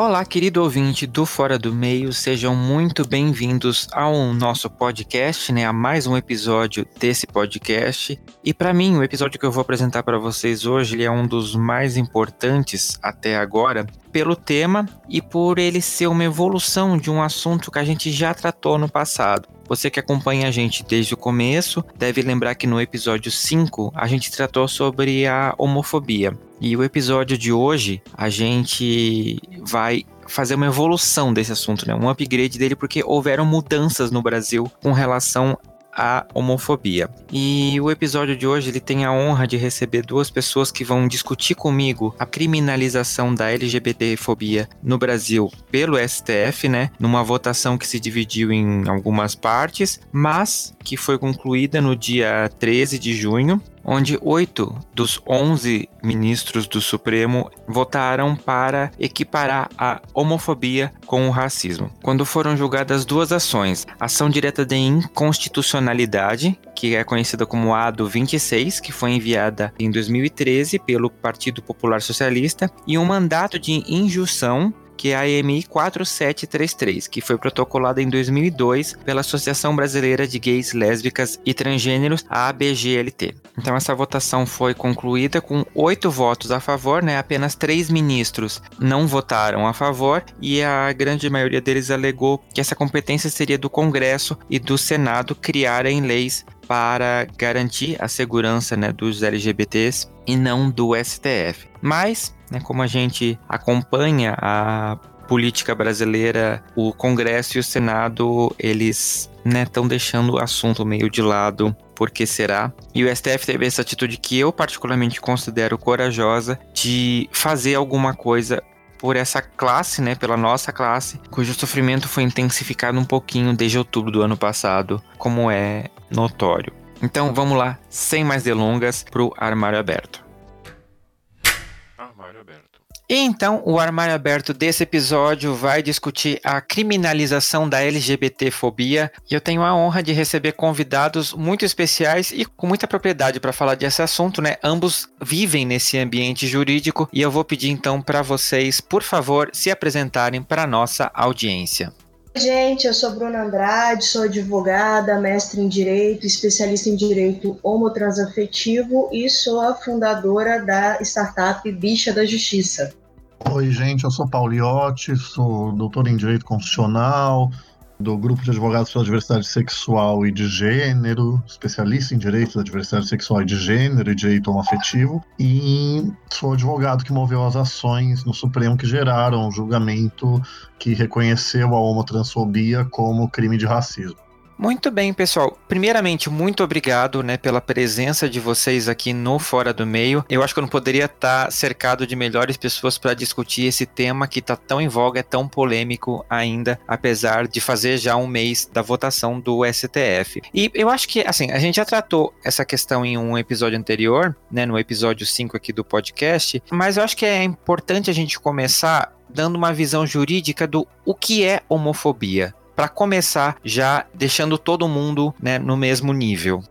Olá, querido ouvinte do Fora do Meio, sejam muito bem-vindos ao nosso podcast, né, a mais um episódio desse podcast. E para mim, o episódio que eu vou apresentar para vocês hoje, ele é um dos mais importantes até agora, pelo tema e por ele ser uma evolução de um assunto que a gente já tratou no passado. Você que acompanha a gente desde o começo deve lembrar que no episódio 5 a gente tratou sobre a homofobia. E o episódio de hoje a gente vai fazer uma evolução desse assunto, né? Um upgrade dele porque houveram mudanças no Brasil com relação a homofobia. E o episódio de hoje ele tem a honra de receber duas pessoas que vão discutir comigo a criminalização da LGBTfobia no Brasil pelo STF, né? Numa votação que se dividiu em algumas partes, mas que foi concluída no dia 13 de junho onde oito dos onze ministros do Supremo votaram para equiparar a homofobia com o racismo. Quando foram julgadas duas ações, ação direta de inconstitucionalidade, que é conhecida como a do 26, que foi enviada em 2013 pelo Partido Popular Socialista, e um mandato de injunção que é a AMI 4733, que foi protocolada em 2002 pela Associação Brasileira de Gays, Lésbicas e Transgêneros, a ABGLT. Então essa votação foi concluída com oito votos a favor, né? Apenas três ministros não votaram a favor e a grande maioria deles alegou que essa competência seria do Congresso e do Senado criarem leis para garantir a segurança né, dos LGBTs e não do STF. Mas, né, como a gente acompanha a política brasileira, o Congresso e o Senado, eles estão né, deixando o assunto meio de lado. Por que será? E o STF teve essa atitude que eu particularmente considero corajosa de fazer alguma coisa por essa classe, né, pela nossa classe, cujo sofrimento foi intensificado um pouquinho desde outubro do ano passado, como é notório. Então vamos lá, sem mais delongas, pro armário aberto. E então, o armário aberto desse episódio vai discutir a criminalização da LGBTfobia e eu tenho a honra de receber convidados muito especiais e com muita propriedade para falar desse assunto, né? Ambos vivem nesse ambiente jurídico e eu vou pedir então para vocês, por favor, se apresentarem para nossa audiência. Gente, eu sou Bruna Andrade, sou advogada, mestre em Direito, especialista em Direito Homotransafetivo e sou a fundadora da startup Bicha da Justiça. Oi, gente, eu sou Pauliotti, sou doutor em Direito Constitucional, do Grupo de Advogados pela Diversidade Sexual e de Gênero, especialista em Direito da Diversidade Sexual e de Gênero e Direito Homoafetivo, e sou advogado que moveu as ações no Supremo que geraram o julgamento que reconheceu a homotransfobia como crime de racismo. Muito bem, pessoal. Primeiramente, muito obrigado, né, pela presença de vocês aqui no Fora do Meio. Eu acho que eu não poderia estar cercado de melhores pessoas para discutir esse tema que está tão em voga, é tão polêmico ainda, apesar de fazer já um mês da votação do STF. E eu acho que, assim, a gente já tratou essa questão em um episódio anterior, né, no episódio 5 aqui do podcast, mas eu acho que é importante a gente começar dando uma visão jurídica do o que é homofobia para começar já deixando todo mundo né, no mesmo nível?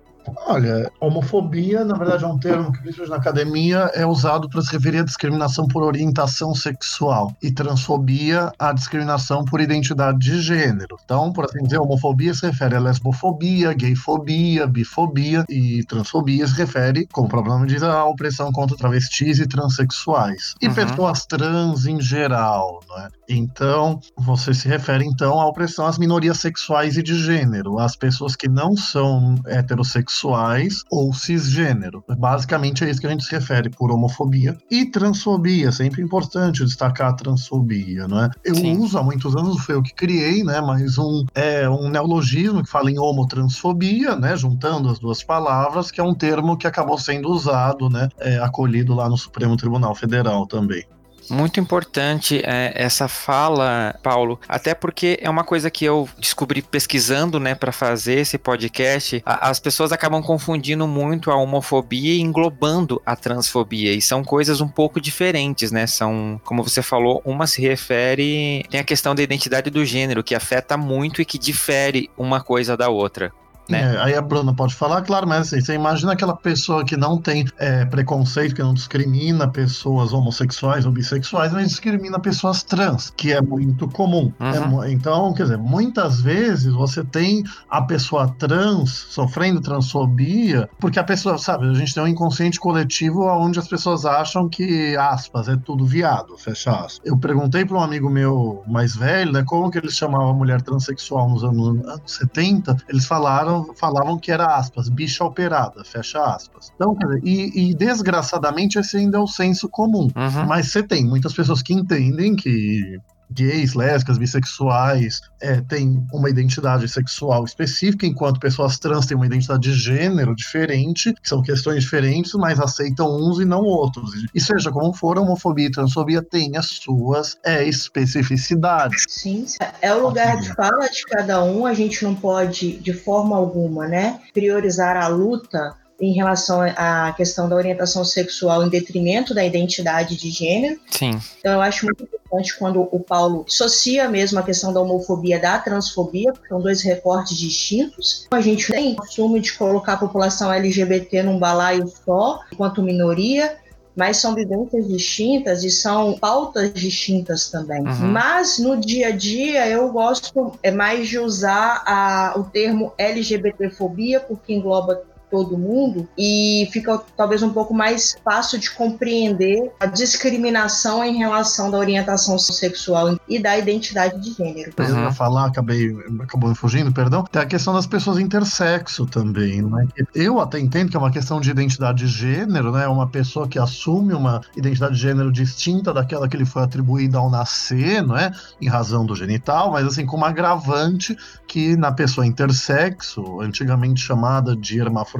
Olha, homofobia, na verdade, é um termo que, principalmente na academia, é usado para se referir à discriminação por orientação sexual e transfobia à discriminação por identidade de gênero. Então, por assim dizer, homofobia se refere a lesbofobia, gayfobia, bifobia e transfobia se refere, como o próprio nome diz, à opressão contra travestis e transexuais e uhum. pessoas trans em geral, é? Então, você se refere então à opressão às minorias sexuais e de gênero, às pessoas que não são heterossexuais homossexuais ou cisgênero. Basicamente é isso que a gente se refere por homofobia. E transfobia, sempre importante destacar a transfobia, não é? Eu Sim. uso há muitos anos, foi eu que criei, né? Mas um, é um neologismo que fala em homotransfobia, né? Juntando as duas palavras, que é um termo que acabou sendo usado, né? É, acolhido lá no Supremo Tribunal Federal também. Muito importante é, essa fala, Paulo, até porque é uma coisa que eu descobri pesquisando, né, para fazer esse podcast. A, as pessoas acabam confundindo muito a homofobia e englobando a transfobia, e são coisas um pouco diferentes, né? São, como você falou, uma se refere tem a questão da identidade do gênero que afeta muito e que difere uma coisa da outra. Né? É, aí a Bruna pode falar, claro, mas assim, você imagina aquela pessoa que não tem é, preconceito, que não discrimina pessoas homossexuais ou bissexuais, mas discrimina pessoas trans, que é muito comum. Uhum. É, então, quer dizer, muitas vezes você tem a pessoa trans sofrendo transfobia, porque a pessoa, sabe, a gente tem um inconsciente coletivo onde as pessoas acham que, aspas, é tudo viado, fecha aspas. Eu perguntei para um amigo meu mais velho, né, como que eles chamavam a mulher transexual nos anos, anos 70, eles falaram, falavam que era, aspas, bicha operada, fecha aspas. Então, dizer, e, e desgraçadamente esse ainda é o senso comum. Uhum. Mas você tem muitas pessoas que entendem que gays, lésbicas, bissexuais é, têm uma identidade sexual específica, enquanto pessoas trans têm uma identidade de gênero diferente, que são questões diferentes, mas aceitam uns e não outros. E seja como for, a homofobia e transfobia têm as suas é, especificidades. Sim, é o lugar de fala de cada um, a gente não pode, de forma alguma, né, priorizar a luta em relação à questão da orientação sexual em detrimento da identidade de gênero. Sim. Então eu acho muito importante quando o Paulo associa mesmo a questão da homofobia da transfobia, porque são dois recortes distintos. A gente tem o costume de colocar a população LGBT num balaio só, enquanto minoria, mas são vivências distintas e são pautas distintas também. Uhum. Mas no dia a dia eu gosto é mais de usar a, o termo LGBTfobia, porque engloba todo mundo e fica talvez um pouco mais fácil de compreender a discriminação em relação da orientação sexual e da identidade de gênero. Eu ia falar, acabei acabou me fugindo, perdão. Tem a questão das pessoas intersexo também, né? Eu até entendo que é uma questão de identidade de gênero, né? Uma pessoa que assume uma identidade de gênero distinta daquela que lhe foi atribuída ao nascer, não é? Em razão do genital, mas assim com uma agravante que na pessoa intersexo, antigamente chamada de hermafrodita,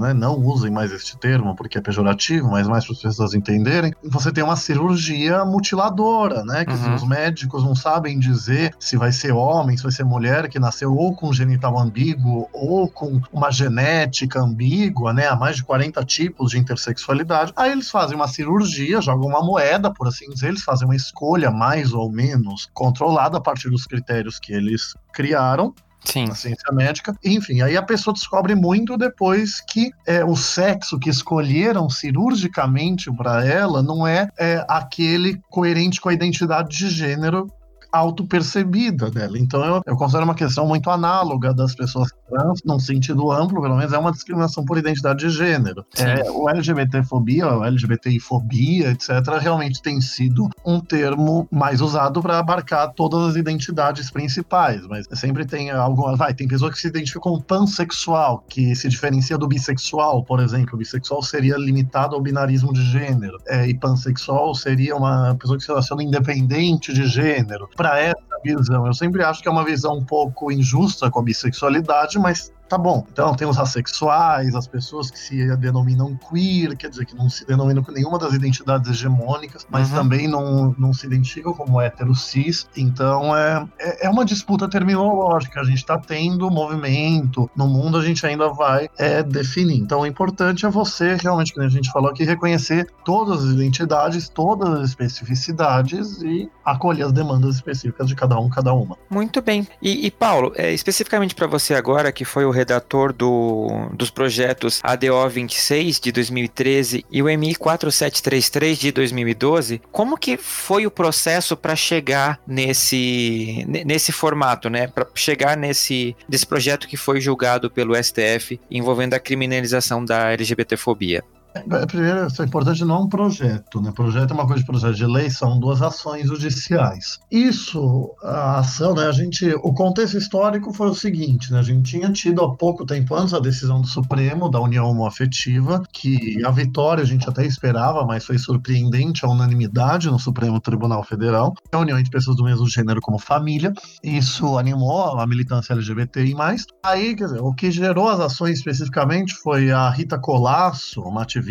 né? Não usem mais este termo porque é pejorativo, mas mais para as pessoas entenderem. Você tem uma cirurgia mutiladora, né? Que Uhum. os médicos não sabem dizer se vai ser homem, se vai ser mulher que nasceu ou com genital ambíguo ou com uma genética ambígua, né? Há mais de 40 tipos de intersexualidade. Aí eles fazem uma cirurgia, jogam uma moeda, por assim dizer, eles fazem uma escolha mais ou menos controlada a partir dos critérios que eles criaram Sim. na ciência médica. Enfim, aí a pessoa descobre muito depois que é, o sexo que escolheram cirurgicamente para ela não é, é aquele coerente com a identidade de gênero autopercebida dela. Então eu, eu considero uma questão muito análoga das pessoas trans, num sentido amplo, pelo menos é uma discriminação por identidade de gênero. É, o LGBTfobia, o LGBTI-fobia, etc., realmente tem sido um termo mais usado para abarcar todas as identidades principais, mas sempre tem algumas. Vai, tem pessoas que se identificam como pansexual, que se diferencia do bissexual, por exemplo. O bissexual seria limitado ao binarismo de gênero, é, e pansexual seria uma pessoa que se relaciona independente de gênero. Para essa visão, eu sempre acho que é uma visão um pouco injusta com a bissexualidade, mas tá bom. Então tem os assexuais, as pessoas que se denominam queer, quer dizer, que não se denominam com nenhuma das identidades hegemônicas, mas Uhum. também não, não se identificam como hétero cis. Então é, é, é uma disputa terminológica. A gente está tendo movimento. No mundo a gente ainda vai é, definir. Então o importante é você, realmente, como a gente falou aqui, reconhecer todas as identidades, todas as especificidades e acolher as demandas específicas de cada um, cada uma. Muito bem. E, e, Paulo, é, especificamente para você agora, que foi o redator do, dos projetos ADO 26 de 2013 e o MI 4733 de 2012, como que foi o processo para chegar nesse, ne- nesse formato, né? Para chegar nesse desse projeto que foi julgado pelo STF envolvendo a criminalização da LGBTfobia? É, Primeiro, isso é importante, não é um projeto, né? Projeto é uma coisa de projeto de lei, são duas ações judiciais. Isso, a ação, né? A gente, o contexto histórico foi o seguinte, né? A gente tinha tido há pouco tempo antes a decisão do Supremo da União Homoafetiva, que a vitória a gente até esperava, mas foi surpreendente a unanimidade no Supremo Tribunal Federal, a união entre pessoas do mesmo gênero como família. Isso animou a militância LGBTI+. Aí, quer dizer, o que gerou as ações especificamente foi a Rita Colasso, uma ativista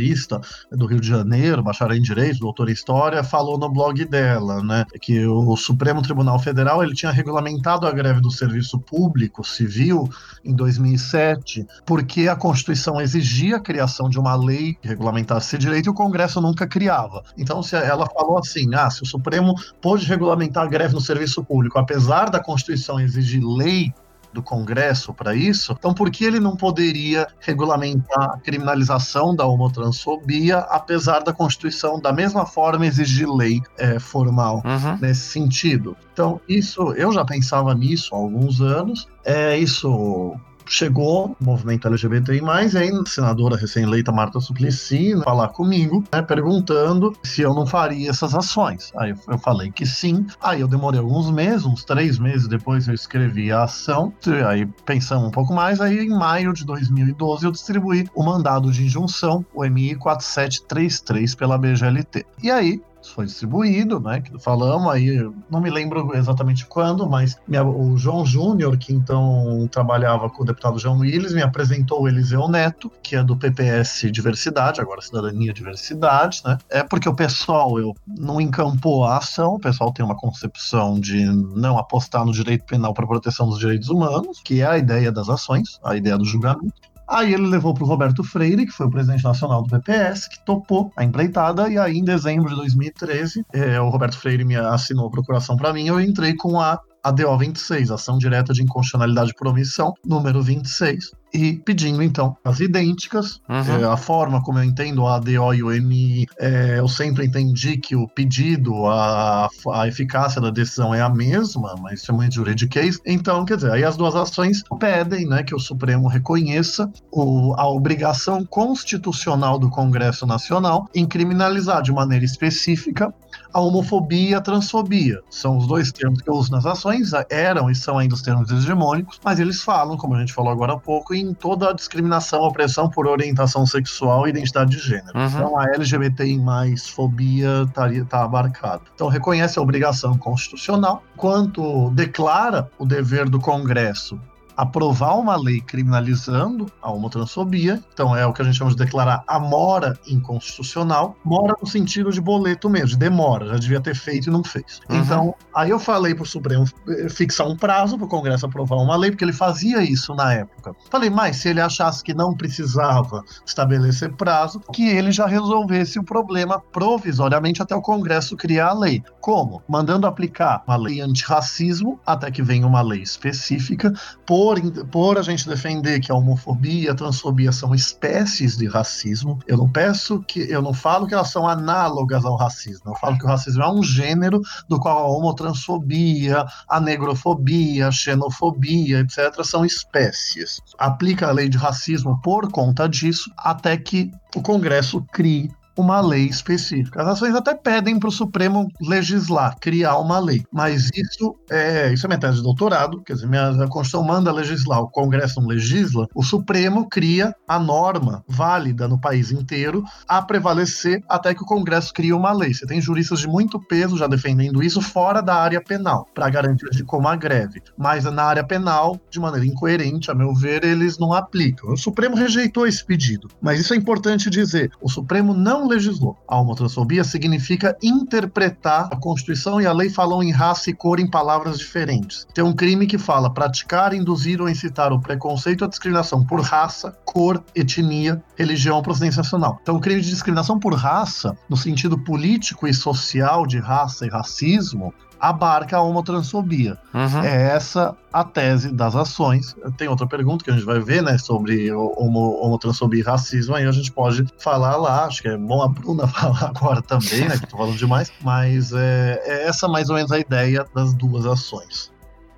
do Rio de Janeiro, bacharel em Direito, doutora em História, falou no blog dela, né, que o Supremo Tribunal Federal ele tinha regulamentado a greve do serviço público civil em 2007, porque a Constituição exigia a criação de uma lei que regulamentasse esse direito e o Congresso nunca criava. Então, se ela falou assim, ah, se o Supremo pôde regulamentar a greve no serviço público, apesar da Constituição exigir lei do Congresso para isso, então por que ele não poderia regulamentar a criminalização da homotransfobia, apesar da Constituição, da mesma forma, exigir lei é, formal uhum. nesse sentido? Então, isso, eu já pensava nisso há alguns anos, é, isso chegou o movimento LGBTI+, e aí a senadora recém-eleita Marta Suplicy né, falar comigo, né, perguntando se eu não faria essas ações. Aí eu falei que sim. Aí eu demorei alguns meses, uns três meses depois eu escrevi a ação, aí pensamos um pouco mais, aí em maio de 2012 eu distribuí o mandado de injunção, o MI 4733 pela BGLT. E aí foi distribuído, né? Que falamos aí, não me lembro exatamente quando, mas minha, o João Júnior, que então trabalhava com o deputado João Willis, me apresentou o Eliseu Neto, que é do PPS Diversidade, agora Cidadania Diversidade, né? É porque o pessoal eu, não encampou a ação, o pessoal tem uma concepção de não apostar no direito penal para proteção dos direitos humanos, que é a ideia das ações, a ideia do julgamento. Aí ele levou para o Roberto Freire, que foi o presidente nacional do PPS, que topou a empreitada, e aí em dezembro de 2013, é, o Roberto Freire me assinou a procuração para mim, eu entrei com a ADO 26, Ação Direta de Inconstitucionalidade por Omissão, número 26, e pedindo então as idênticas. Uhum. É, a forma como eu entendo a ADO e o MI, é, eu sempre entendi que o pedido, a, a eficácia da decisão é a mesma, mas isso é muito juridiquês. Então, quer dizer, aí as duas ações pedem né, que o Supremo reconheça o, a obrigação constitucional do Congresso Nacional em criminalizar de maneira específica a homofobia e a transfobia. São os dois termos que eu uso nas ações, eram e são ainda os termos hegemônicos, mas eles falam, como a gente falou agora há pouco, em toda a discriminação, opressão por orientação sexual e identidade de gênero. Uhum. Então a LGBTI mais fobia está tá abarcada. Então reconhece a obrigação constitucional, quanto declara o dever do Congresso aprovar uma lei criminalizando a homotransfobia, então é o que a gente chama de declarar a mora inconstitucional, mora no sentido de boleto mesmo, de demora, já devia ter feito e não fez. Uhum. Então, aí eu falei pro Supremo eh, fixar um prazo para o Congresso aprovar uma lei, porque ele fazia isso na época. Falei, mas se ele achasse que não precisava estabelecer prazo, que ele já resolvesse o problema provisoriamente até o Congresso criar a lei. Como? Mandando aplicar uma lei antirracismo até que venha uma lei específica por por, por a gente defender que a homofobia e a transfobia são espécies de racismo, eu não peço que, eu não falo que elas são análogas ao racismo, eu falo que o racismo é um gênero do qual a homotransfobia, a negrofobia, a xenofobia, etc., são espécies. Aplica a lei de racismo por conta disso, até que o Congresso crie uma lei específica. As ações até pedem para o Supremo legislar, criar uma lei, mas isso é isso é minha tese de doutorado, quer dizer, minha, a Constituição manda legislar, o Congresso não legisla, o Supremo cria a norma válida no país inteiro a prevalecer até que o Congresso crie uma lei. Você tem juristas de muito peso já defendendo isso fora da área penal, para garantir de como a greve, mas na área penal, de maneira incoerente, a meu ver, eles não aplicam. O Supremo rejeitou esse pedido, mas isso é importante dizer, o Supremo não legislou. A homotransfobia significa interpretar a Constituição e a lei falam em raça e cor em palavras diferentes. Tem um crime que fala praticar, induzir ou incitar o preconceito ou discriminação por raça, cor, etnia, religião ou procedência nacional. Então, o crime de discriminação por raça, no sentido político e social de raça e racismo, abarca a homotransfobia. Uhum. É essa a tese das ações. Tem outra pergunta que a gente vai ver, né, sobre homo, homotransfobia e racismo, aí a gente pode falar lá, acho que é bom a Bruna falar agora também, né, que tô falando demais, mas é, é essa mais ou menos a ideia das duas ações.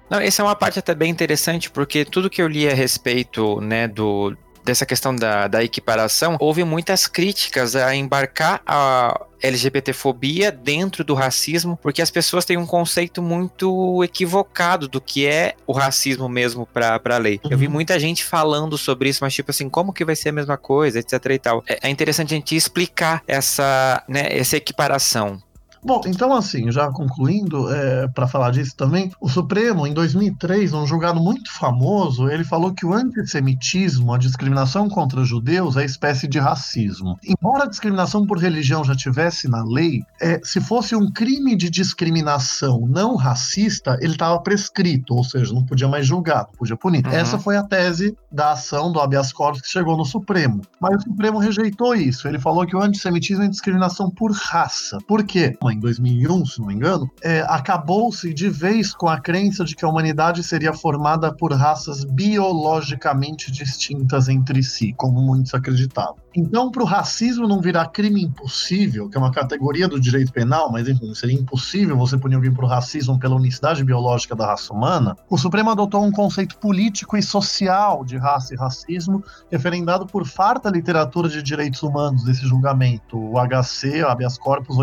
Não, essa é uma parte até bem interessante, porque tudo que eu li a respeito, né, do, dessa questão da, da equiparação, houve muitas críticas a embarcar a LGBTfobia dentro do racismo, porque as pessoas têm um conceito muito equivocado do que é o racismo mesmo para a lei. Uhum. Eu vi uhum. muita gente falando sobre isso, mas tipo assim, como que vai ser a mesma coisa, etc e tal. É, é interessante a gente explicar essa, né, essa equiparação. Bom, então assim, já concluindo, é, para falar disso também, o Supremo, em 2003, num julgado muito famoso, ele falou que o antissemitismo, a discriminação contra judeus, é espécie de racismo. Embora a discriminação por religião já tivesse na lei, é, se fosse um crime de discriminação não racista, ele estava prescrito, ou seja, não podia mais julgar, não podia punir. Uhum. Essa foi a tese da ação do habeas corpus que chegou no Supremo. Mas o Supremo rejeitou isso. Ele falou que o antissemitismo é discriminação por raça. Por quê? Em 2001, se não me engano, é, acabou-se de vez com a crença de que a humanidade seria formada por raças biologicamente distintas entre si, como muitos acreditavam. Então, para o racismo não virar crime impossível, que é uma categoria do direito penal, mas enfim, seria impossível você punir alguém por racismo pela unicidade biológica da raça humana, o Supremo adotou um conceito político e social de raça e racismo, referendado por farta literatura de direitos humanos desse julgamento, o HC, habeas corpus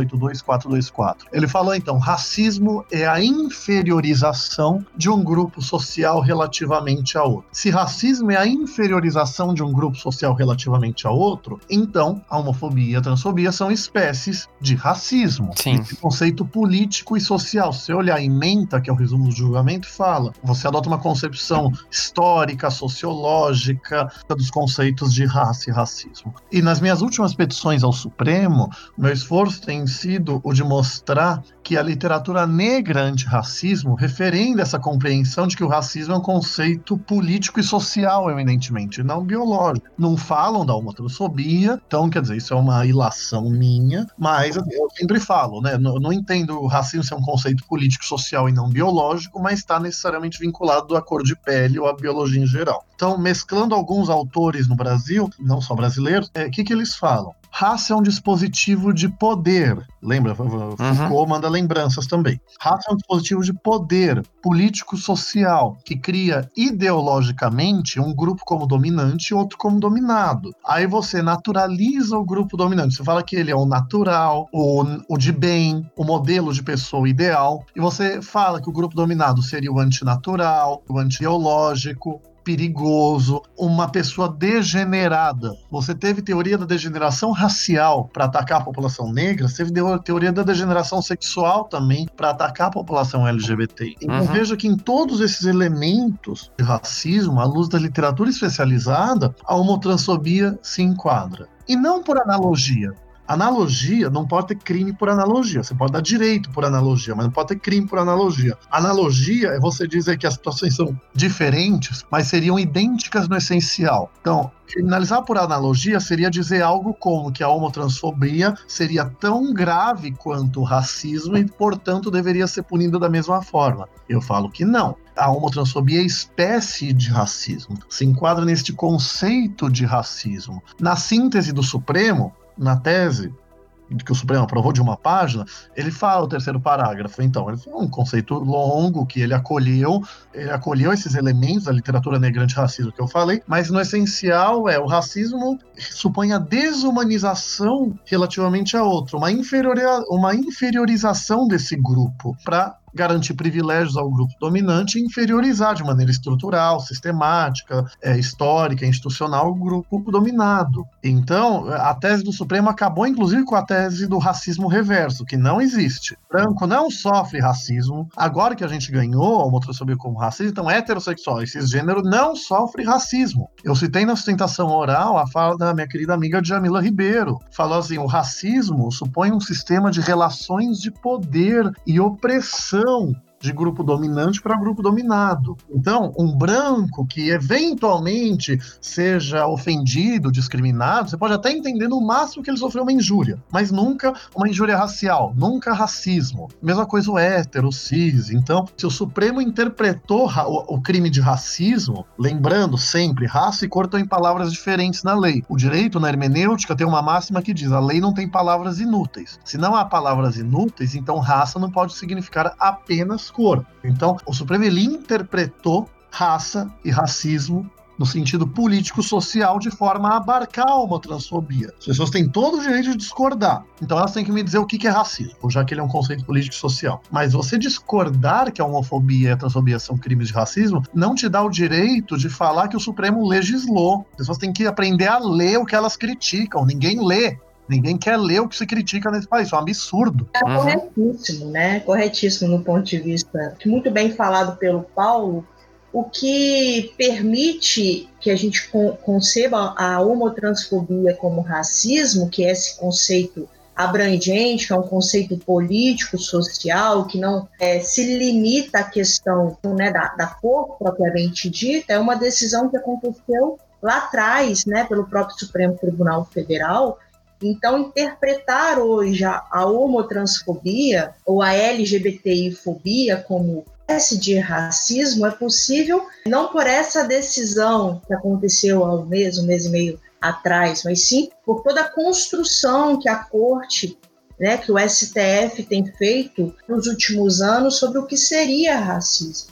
82424. Ele falou então, racismo é a inferiorização de um grupo social relativamente a outro. Se racismo é a inferiorização de um grupo social relativamente a outro. Então, a homofobia e a transfobia são espécies de racismo. Sim. Esse conceito político e social. Se você olhar em Menta, que é o resumo do julgamento, fala. Você adota uma concepção histórica, sociológica dos conceitos de raça e racismo. E nas minhas últimas petições ao Supremo, meu esforço tem sido o de mostrar que a literatura negra antirracismo referenda essa compreensão de que o racismo é um conceito político e social, evidentemente, não biológico. Não falam da homotransfobia, então, quer dizer, isso é uma ilação minha, mas eu sempre falo, né? Não, não entendo o racismo ser um conceito político, social e não biológico, mas está necessariamente vinculado à cor de pele ou à biologia em geral. Então, mesclando alguns autores no Brasil, não só brasileiros, o é, que, que eles falam? Raça é um dispositivo de poder. Lembra? Uhum. Foucault manda lembranças também. Raça é um dispositivo de poder político-social que cria ideologicamente um grupo como dominante e outro como dominado. Aí você naturaliza o grupo dominante. Você fala que ele é o natural, o, o de bem, o modelo de pessoa ideal. E você fala que o grupo dominado seria o antinatural, o anti-ideológico, perigoso, uma pessoa degenerada. Você teve teoria da degeneração racial para atacar a população negra, você teve teoria da degeneração sexual também para atacar a população LGBT. Então uhum. veja que em todos esses elementos de racismo, à luz da literatura especializada, a homotransfobia se enquadra. E não por analogia. Analogia não pode ter crime por analogia. Você pode dar direito por analogia, mas não pode ter crime por analogia. Analogia é você dizer que as situações são diferentes, mas seriam idênticas no essencial. Então, criminalizar por analogia seria dizer algo como que a homotransfobia seria tão grave quanto o racismo e, portanto, deveria ser punida da mesma forma. Eu falo que não a homotransfobia é espécie de racismo, se enquadra neste conceito de racismo. Na síntese do Supremo, na tese que o Supremo aprovou de uma página, ele fala o terceiro parágrafo. Então, ele foi um conceito longo que ele acolheu, ele acolheu esses elementos da literatura negra antirracismo que eu falei, mas no essencial é o racismo supõe a desumanização relativamente a outro, uma, uma inferiorização desse grupo para garantir privilégios ao grupo dominante e inferiorizar de maneira estrutural, sistemática, é, histórica, institucional o grupo dominado. Então, a tese do Supremo acabou, inclusive, com a tese do racismo reverso, que não existe. Branco não sofre racismo. Agora que a gente ganhou a homotransfobia como racismo, então heterossexual e cisgênero não sofre racismo. Eu citei na sustentação oral a fala da minha querida amiga Jamila Ribeiro. Falou assim: o racismo supõe um sistema de relações de poder e opressão não, de grupo dominante para grupo dominado. Então, um branco que eventualmente seja ofendido, discriminado, você pode até entender no máximo que ele sofreu uma injúria, mas nunca uma injúria racial, nunca racismo. Mesma coisa o hétero, o cis. Então, se o Supremo interpretou o, crime de racismo, lembrando sempre, raça e cor estão em palavras diferentes na lei. O direito na hermenêutica tem uma máxima que diz: a lei não tem palavras inúteis. Se não há palavras inúteis, então raça não pode significar apenas cor. Então, o Supremo ele interpretou raça e racismo no sentido político-social de forma a abarcar uma transfobia. As pessoas têm todo o direito de discordar. Então elas têm que me dizer o que é racismo, já que ele é um conceito político-social. Mas você discordar que a homofobia e a transfobia são crimes de racismo não te dá o direito de falar que o Supremo legislou. As pessoas têm que aprender a ler o que elas criticam. Ninguém lê. Ninguém quer ler o que se critica nesse país, é um absurdo. É uhum. corretíssimo, né? Corretíssimo no ponto de vista muito bem falado pelo Paulo, o que permite que a gente conceba a homotransfobia como racismo, que é esse conceito abrangente, que é um conceito político, social, que não é, se limita à questão né, da, da cor propriamente dita, é uma decisão que aconteceu lá atrás, né, pelo próprio Supremo Tribunal Federal, Então, interpretar hoje a, a homotransfobia ou a LGBTI-fobia como espécie de racismo é possível não por essa decisão que aconteceu há um mês, um mês e meio atrás, mas sim por toda a construção que a corte, né, que o STF tem feito nos últimos anos sobre o que seria racismo.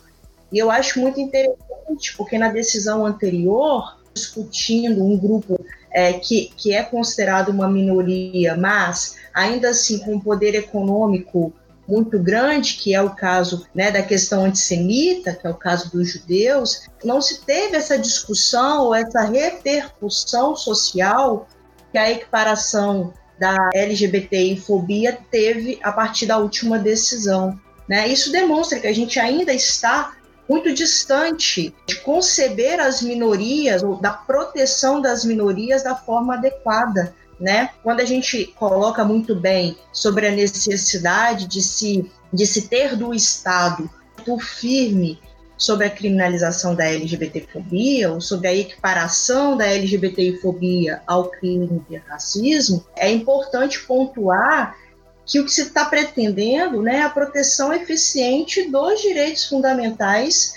E eu acho muito interessante, porque na decisão anterior, discutindo um grupo é, que, que é considerado uma minoria, mas ainda assim com poder econômico muito grande, que é o caso né, da questão antissemita, que é o caso dos judeus, não se teve essa discussão ou essa repercussão social que a equiparação da LGBTI-fobia teve a partir da última decisão. Né? Isso demonstra que a gente ainda está muito distante de conceber as minorias ou da proteção das minorias da forma adequada né? Quando a gente coloca muito bem sobre a necessidade de se, de se ter do Estado por firme sobre a criminalização da LGBTfobia ou sobre a equiparação da LGBTfobia ao crime de racismo, é importante pontuar que o que se está pretendendo né, é a proteção eficiente dos direitos fundamentais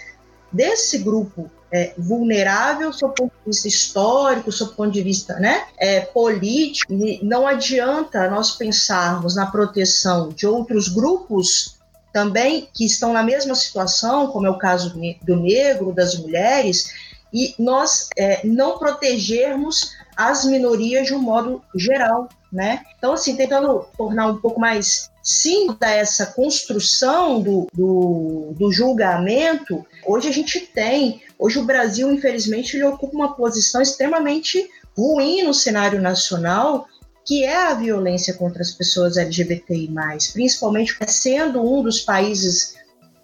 desse grupo é, vulnerável sob ponto de vista histórico, sob ponto de vista né, é, político. E não adianta nós pensarmos na proteção de outros grupos também que estão na mesma situação, como é o caso do negro, das mulheres, e nós é, não protegermos as minorias de um modo geral, né? Então, assim, tentando tornar um pouco mais simples essa construção do, do, do julgamento, hoje a gente tem Hoje o Brasil, infelizmente, ele ocupa uma posição extremamente ruim no cenário nacional, que é a violência contra as pessoas LGBTI+, principalmente sendo um dos países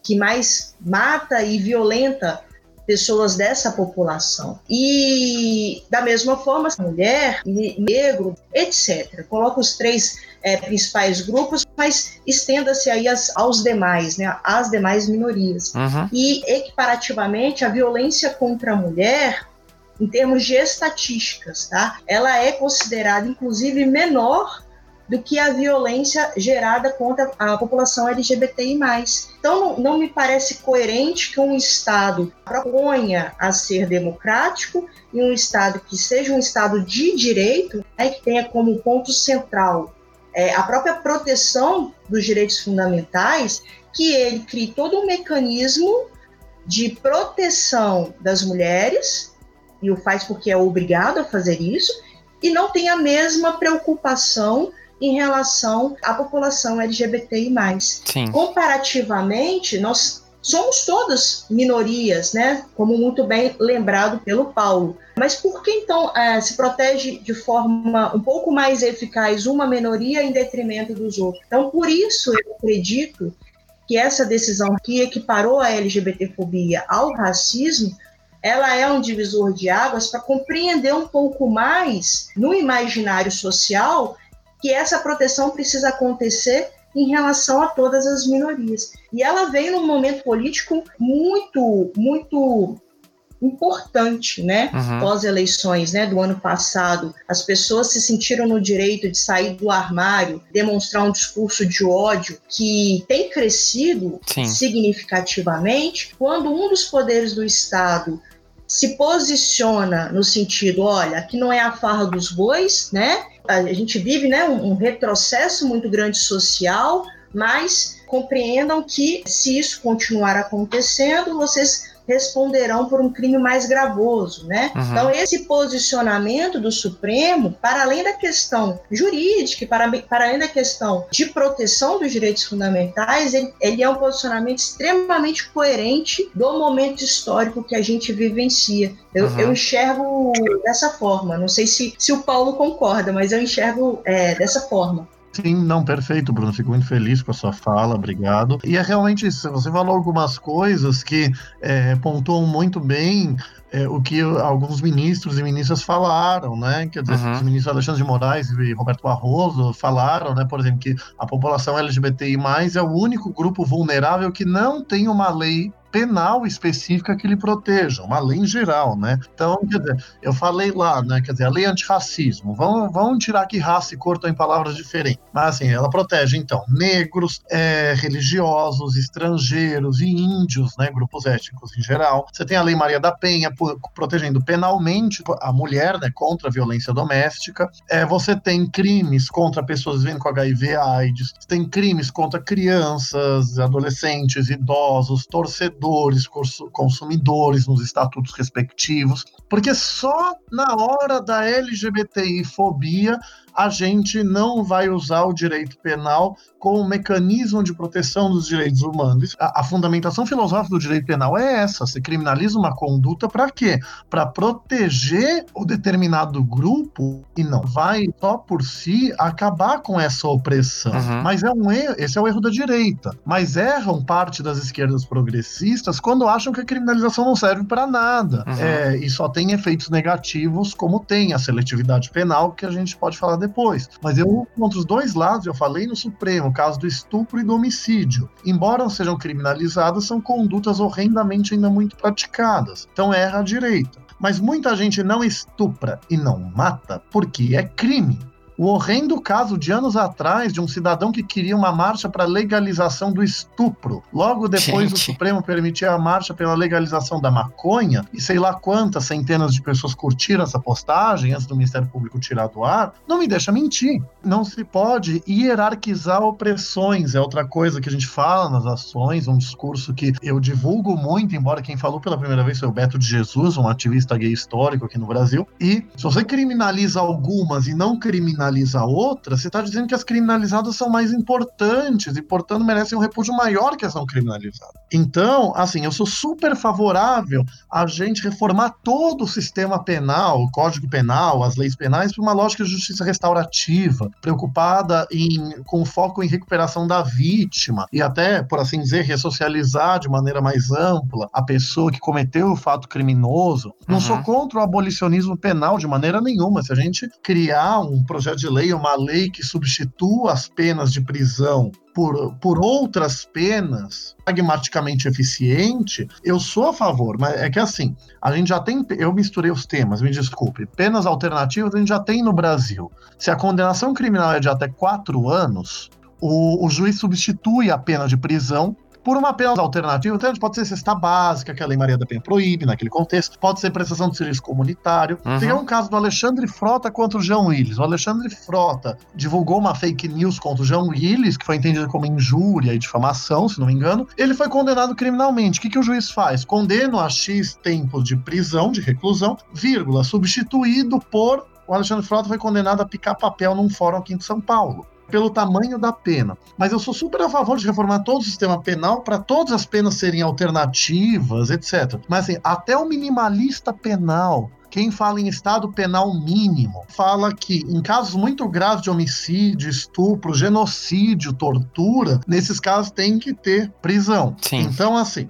que mais mata e violenta pessoas dessa população. E da mesma forma, mulher, negro, etc. Coloca os três é, principais grupos, mas estenda-se aí as, aos demais, né, às demais minorias. Uhum. E equiparativamente, a violência contra a mulher em termos de estatísticas, tá? Ela é considerada, inclusive, menor do que a violência gerada contra a população LGBTI+. Então, não, me parece coerente que um Estado proponha a ser democrático e um Estado que seja um Estado de direito, né, que tenha como ponto central é, a própria proteção dos direitos fundamentais, que ele crie todo um mecanismo de proteção das mulheres, e o faz porque é obrigado a fazer isso, e não tem a mesma preocupação em relação à população LGBTI+. Sim. Comparativamente, nós somos todas minorias, né? Como muito bem lembrado pelo Paulo. Mas por que então é, se protege de forma um pouco mais eficaz uma minoria em detrimento dos outros? Então, por isso eu acredito que essa decisão que equiparou a LGBTfobia ao racismo ela é um divisor de águas para compreender um pouco mais no imaginário social que essa proteção precisa acontecer em relação a todas as minorias. E ela vem num momento político muito, muito importante, né? Uhum. Pós-eleições, né, do ano passado, as pessoas se sentiram no direito de sair do armário, demonstrar um discurso de ódio que tem crescido Sim. significativamente quando um dos poderes do Estado se posiciona no sentido, olha, aqui não é a farra dos bois, né? A gente vive, né, um, um retrocesso muito grande social, mas compreendam que se isso continuar acontecendo, vocês responderão por um crime mais gravoso, né? Uhum. Então esse posicionamento do Supremo, para além da questão jurídica, para, para além da questão de proteção dos direitos fundamentais, ele, ele é um posicionamento extremamente coerente do momento histórico que a gente vivencia. Eu, uhum. eu enxergo dessa forma. Não sei se, se o Paulo concorda, mas eu enxergo é, dessa forma. Sim, não, perfeito, Bruno. Fico muito feliz com a sua fala, obrigado. E é realmente isso. Você falou algumas coisas que é, pontuam muito bem é, o que alguns ministros e ministras falaram, né? Quer dizer, uhum. os ministros Alexandre de Moraes e Roberto Barroso falaram, né, por exemplo, que a população LGBTI é o único grupo vulnerável que não tem uma lei penal específica que lhe proteja, uma lei geral, né? Então, quer dizer, eu falei lá, né? Quer dizer, a lei antirracismo, vamos, vamos tirar que raça e cor estão em palavras diferentes, mas assim, ela protege, então, negros, é, religiosos, estrangeiros e índios, né? Grupos étnicos em geral. Você tem a lei Maria da Penha, protegendo penalmente a mulher, né? Contra a violência doméstica. É, você tem crimes contra pessoas vivendo com HIV AIDS, você tem crimes contra crianças, adolescentes, idosos, torcedores, consumidores nos estatutos respectivos, porque só na hora da LGBTI fobia a gente não vai usar o direito penal como mecanismo de proteção dos direitos humanos. A, a fundamentação filosófica do direito penal é essa: você criminaliza uma conduta para quê? Para proteger o determinado grupo e não vai só por si acabar com essa opressão. Uhum. Mas é um erro, esse é o erro da direita. Mas erram parte das esquerdas progressistas quando acham que a criminalização não serve para nada uhum. é, e só tem efeitos negativos, como tem a seletividade penal, que a gente pode falar depois depois. Mas eu, contra os dois lados, eu falei no Supremo, o caso do estupro e do homicídio. Embora sejam criminalizadas, são condutas horrendamente ainda muito praticadas. Então erra a direita. Mas muita gente não estupra e não mata porque é crime o horrendo caso de anos atrás de um cidadão que queria uma marcha para legalização do estupro. Logo depois Gente. o Supremo permitia a marcha pela legalização da maconha e sei lá quantas centenas de pessoas curtiram essa postagem antes do Ministério Público tirar do ar. Não me deixa mentir. Não se pode hierarquizar opressões. É outra coisa que a gente fala nas ações, um discurso que eu divulgo muito, embora quem falou pela primeira vez foi o Beto de Jesus, um ativista gay histórico aqui no Brasil. E se você criminaliza algumas e não criminaliza criminaliza outra, você está dizendo que as criminalizadas são mais importantes e, portanto, merecem um repúdio maior que as não criminalizadas. Então, assim, eu sou super favorável a gente reformar todo o sistema penal, o Código Penal, as leis penais, para uma lógica de justiça restaurativa, preocupada em, com foco em recuperação da vítima e até, por assim dizer, ressocializar de maneira mais ampla a pessoa que cometeu o fato criminoso. Não uhum. sou contra o abolicionismo penal de maneira nenhuma. Se a gente criar um projeto de lei, uma lei que substitua as penas de prisão por, por outras penas pragmaticamente eficiente, eu sou a favor, mas é que assim, a gente já tem, eu misturei os temas, me desculpe, penas alternativas a gente já tem no Brasil. Se a condenação criminal é de até quatro anos, o, o juiz substitui a pena de prisão por uma pena alternativa, então pode ser cesta básica, que a Lei Maria da Penha proíbe naquele contexto, pode ser prestação de serviço comunitário. Uhum. Tem um caso do Alexandre Frota contra o João Willis. O Alexandre Frota divulgou uma fake news contra o João Willis, que foi entendida como injúria e difamação, se não me engano. Ele foi condenado criminalmente. O que, que o juiz faz? Condena a X tempos de prisão, de reclusão, vírgula, substituído por o Alexandre Frota foi condenado a picar papel num fórum aqui em São Paulo pelo tamanho da pena. Mas eu sou super a favor de reformar todo o sistema penal para todas as penas serem alternativas, etc. Mas assim, até o minimalista penal quem fala em estado penal mínimo fala que em casos muito graves de homicídio, estupro, genocídio, tortura, nesses casos tem que ter prisão. Sim. Então, assim,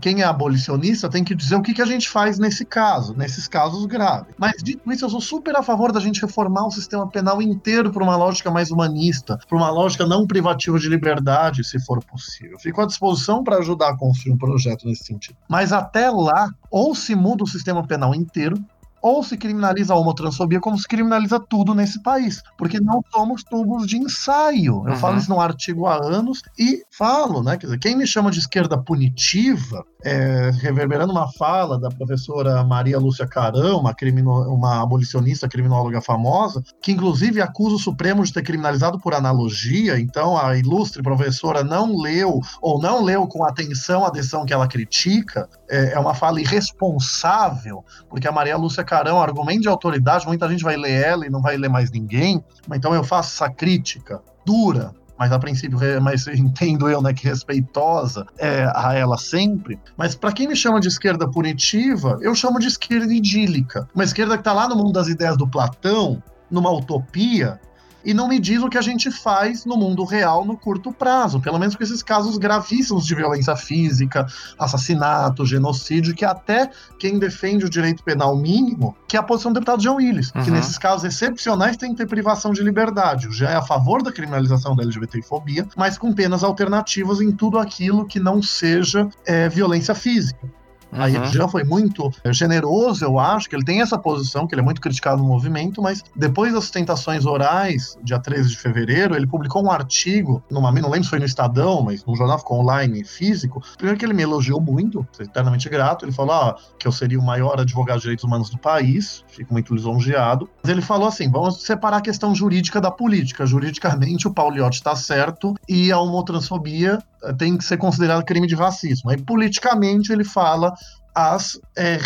quem é abolicionista tem que dizer o que, que a gente faz nesse caso, nesses casos graves. Mas dito isso, eu sou super a favor da gente reformar o sistema penal inteiro para uma lógica mais humanista, para uma lógica não privativa de liberdade, se for possível. Fico à disposição para ajudar a construir um projeto nesse sentido. Mas até lá, ou se muda o sistema penal inteiro, ou se criminaliza a homotransfobia como se criminaliza tudo nesse país, porque não somos tubos de ensaio. Eu uhum. falo isso no artigo há anos e falo, né? Quer dizer, quem me chama de esquerda punitiva, é, reverberando uma fala da professora Maria Lúcia Carão, uma, crimino, uma abolicionista criminóloga famosa, que inclusive acusa o Supremo de ter criminalizado por analogia, então a ilustre professora não leu ou não leu com atenção a decisão que ela critica, é, é uma fala irresponsável, porque a Maria Lúcia Carão, argumento de autoridade, muita gente vai ler ela e não vai ler mais ninguém, então eu faço essa crítica dura, mas a princípio, mas entendo eu, né, que respeitosa é, a ela sempre. Mas para quem me chama de esquerda punitiva, eu chamo de esquerda idílica. Uma esquerda que está lá no mundo das ideias do Platão, numa utopia, e não me diz o que a gente faz no mundo real no curto prazo, pelo menos com esses casos gravíssimos de violência física, assassinato, genocídio, que até quem defende o direito penal mínimo, que é a posição do deputado John Willis, uhum. que nesses casos excepcionais tem que ter privação de liberdade. Já é a favor da criminalização da LGBTfobia, mas com penas alternativas em tudo aquilo que não seja é, violência física. Uhum. Aí já foi muito eh, generoso, eu acho, que ele tem essa posição, que ele é muito criticado no movimento, mas depois das tentações orais, dia 13 de fevereiro, ele publicou um artigo, numa, não lembro se foi no Estadão, mas num jornal ficou online físico. Primeiro que ele me elogiou muito, eternamente grato. Ele falou ah, que eu seria o maior advogado de direitos humanos do país, fico muito lisonjeado. Mas ele falou assim: vamos separar a questão jurídica da política. Juridicamente, o Pauliotti está certo e a homotransfobia eh, tem que ser considerado crime de racismo. Aí, politicamente, ele fala as é,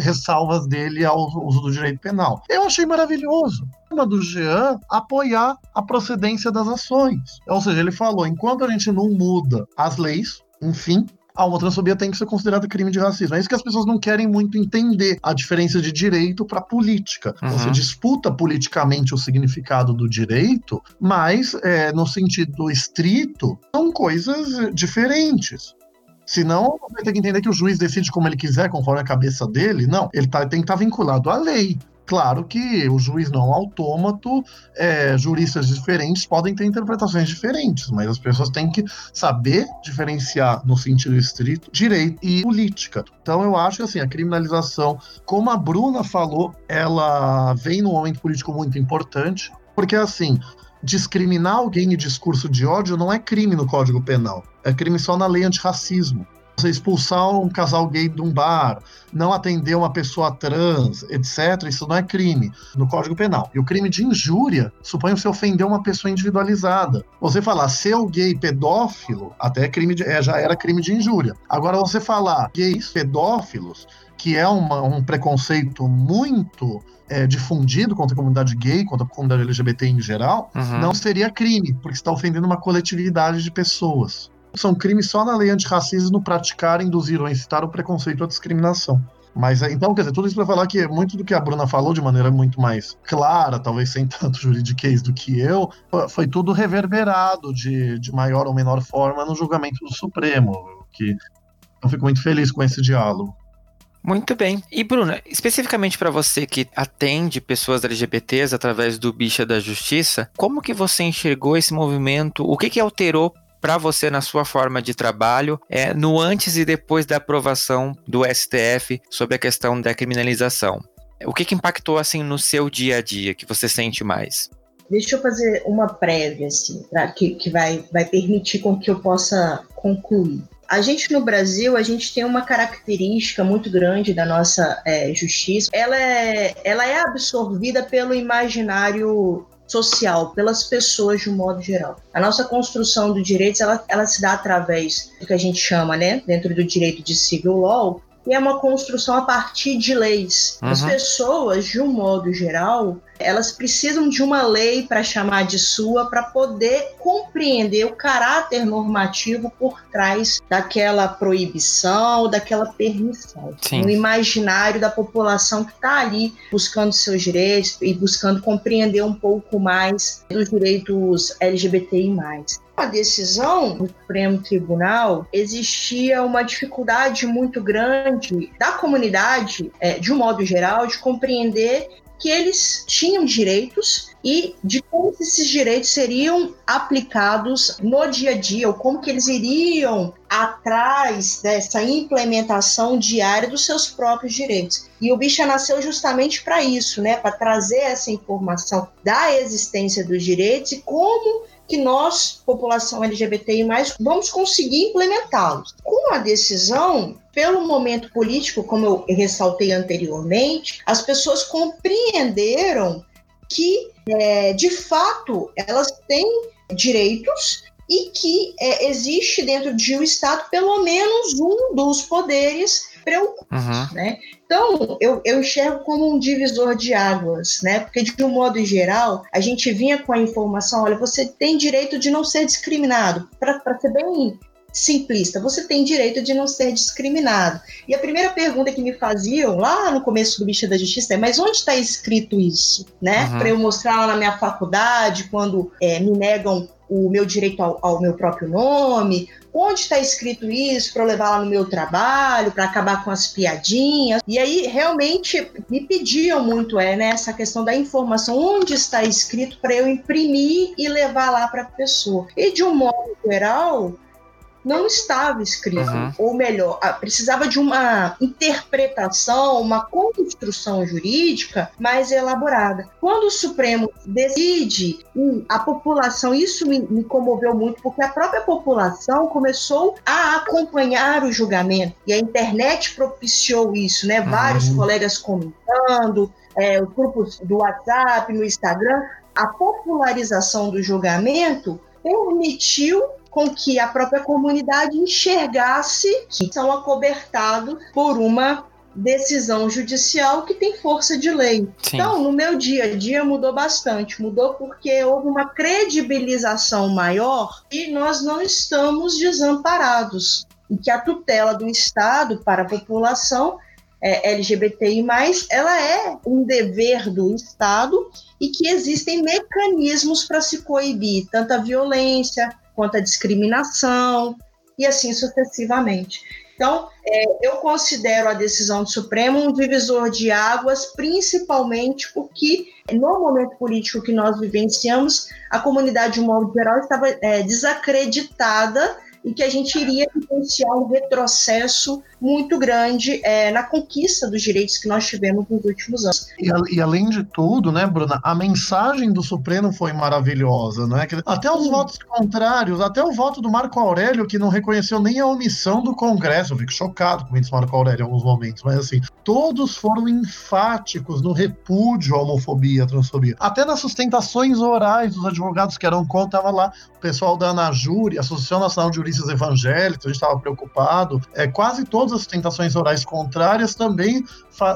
ressalvas dele ao uso do direito penal. Eu achei maravilhoso. Do Jean apoiar a procedência das ações. Ou seja, ele falou: enquanto a gente não muda as leis, enfim, a homotransfobia tem que ser considerada crime de racismo. É isso que as pessoas não querem muito entender, a diferença de direito para política. Uhum. Você disputa politicamente o significado do direito, mas é, no sentido estrito, são coisas diferentes. Senão, vai ter que entender que o juiz decide como ele quiser, conforme a cabeça dele. Não, ele tá, tem que estar tá vinculado à lei. Claro que o juiz não é autômato, é, juristas diferentes podem ter interpretações diferentes, mas as pessoas têm que saber diferenciar, no sentido estrito, direito e política. Então eu acho que assim, a criminalização, como a Bruna falou, ela vem num momento político muito importante, porque assim, discriminar alguém em discurso de ódio não é crime no Código Penal. É crime só na lei antirracismo. Você expulsar um casal gay de um bar, não atender uma pessoa trans, etc., isso não é crime no Código Penal. E o crime de injúria, suponha você ofender uma pessoa individualizada. Você falar seu gay pedófilo, até é crime de, é, já era crime de injúria. Agora, você falar gays pedófilos, que é uma, um preconceito muito é, difundido contra a comunidade gay, contra a comunidade LGBT em geral, uhum. não seria crime, porque está ofendendo uma coletividade de pessoas. São crimes só na lei antirracismo no praticar, induzir ou incitar o preconceito ou discriminação. Mas é, então, quer dizer, tudo isso para falar que muito do que a Bruna falou de maneira muito mais clara, talvez sem tanto juridiquês do que eu, foi tudo reverberado de, de maior ou menor forma no julgamento do Supremo, que eu fico muito feliz com esse diálogo. Muito bem. E Bruna, especificamente para você que atende pessoas LGBTs através do Bicha da Justiça, como que você enxergou esse movimento? O que que alterou para você na sua forma de trabalho é no antes e depois da aprovação do STF sobre a questão da criminalização? O que que impactou assim no seu dia a dia que você sente mais? Deixa eu fazer uma prévia assim, para que, que vai, vai permitir com que eu possa concluir. A gente no Brasil, a gente tem uma característica muito grande da nossa é, justiça. Ela é, ela é absorvida pelo imaginário social, pelas pessoas de um modo geral. A nossa construção do direito, ela, ela se dá através do que a gente chama, né, dentro do direito de civil law, e é uma construção a partir de leis. Uhum. As pessoas, de um modo geral, elas precisam de uma lei para chamar de sua para poder compreender o caráter normativo por trás daquela proibição, daquela permissão. Sim. No imaginário da população que está ali buscando seus direitos e buscando compreender um pouco mais dos direitos LGBTI a decisão do Supremo Tribunal, existia uma dificuldade muito grande da comunidade, é, de um modo geral, de compreender que eles tinham direitos e de como esses direitos seriam aplicados no dia a dia, ou como que eles iriam atrás dessa implementação diária dos seus próprios direitos. E o Bicha nasceu justamente para isso, né, para trazer essa informação da existência dos direitos e como que nós, população LGBTI+, vamos conseguir implementá-los. Com a decisão, pelo momento político, como eu ressaltei anteriormente, as pessoas compreenderam que, é, de fato, elas têm direitos e que é, existe dentro de um Estado pelo menos um dos poderes preocupa, uhum. né? Então, eu, eu enxergo como um divisor de águas, né? Porque, de um modo geral, a gente vinha com a informação: olha, você tem direito de não ser discriminado. Para ser bem simplista. Você tem direito de não ser discriminado. E a primeira pergunta que me faziam lá no começo do Bicha da Justiça é: mas onde está escrito isso? Né? Uhum. Para eu mostrar lá na minha faculdade, quando é, me negam o meu direito ao, ao meu próprio nome, onde está escrito isso para eu levar lá no meu trabalho, para acabar com as piadinhas. E aí realmente me pediam muito é né, essa questão da informação, onde está escrito para eu imprimir e levar lá para a pessoa. E de um modo geral, não estava escrito, uhum. ou melhor, precisava de uma interpretação, uma construção jurídica mais elaborada. Quando o Supremo decide, a população, isso me, me comoveu muito, porque a própria população começou a acompanhar o julgamento, e a internet propiciou isso, né? Uhum. Vários colegas comentando, é, os grupos do WhatsApp, no Instagram, a popularização do julgamento permitiu com que a própria comunidade enxergasse que são acobertados por uma decisão judicial que tem força de lei. Sim. Então, no meu dia a dia mudou bastante. Mudou porque houve uma credibilização maior e nós não estamos desamparados. E que a tutela do Estado para a população é, LGBTI+, ela é um dever do Estado e que existem mecanismos para se coibir tanto a violência, quanto à discriminação e assim sucessivamente. Então, é, eu considero a decisão do Supremo um divisor de águas, principalmente porque, no momento político que nós vivenciamos, a comunidade, de modo geral, estava é, desacreditada e que a gente iria vivenciar um retrocesso muito grande é, na conquista dos direitos que nós tivemos nos últimos anos. E, e, além de tudo, né, Bruna, a mensagem do Supremo foi maravilhosa, né? Até os Sim. votos contrários, até o voto do Marco Aurélio, que não reconheceu nem a omissão do Congresso, eu fico chocado com isso, Marco Aurélio, em alguns momentos, mas assim, todos foram enfáticos no repúdio à homofobia, à transfobia. Até nas sustentações orais dos advogados que eram contra, estava lá o pessoal da ANAJURI, Associação Nacional de Juristas Evangélicos, a gente estava preocupado, é, quase todos as tentações orais contrárias também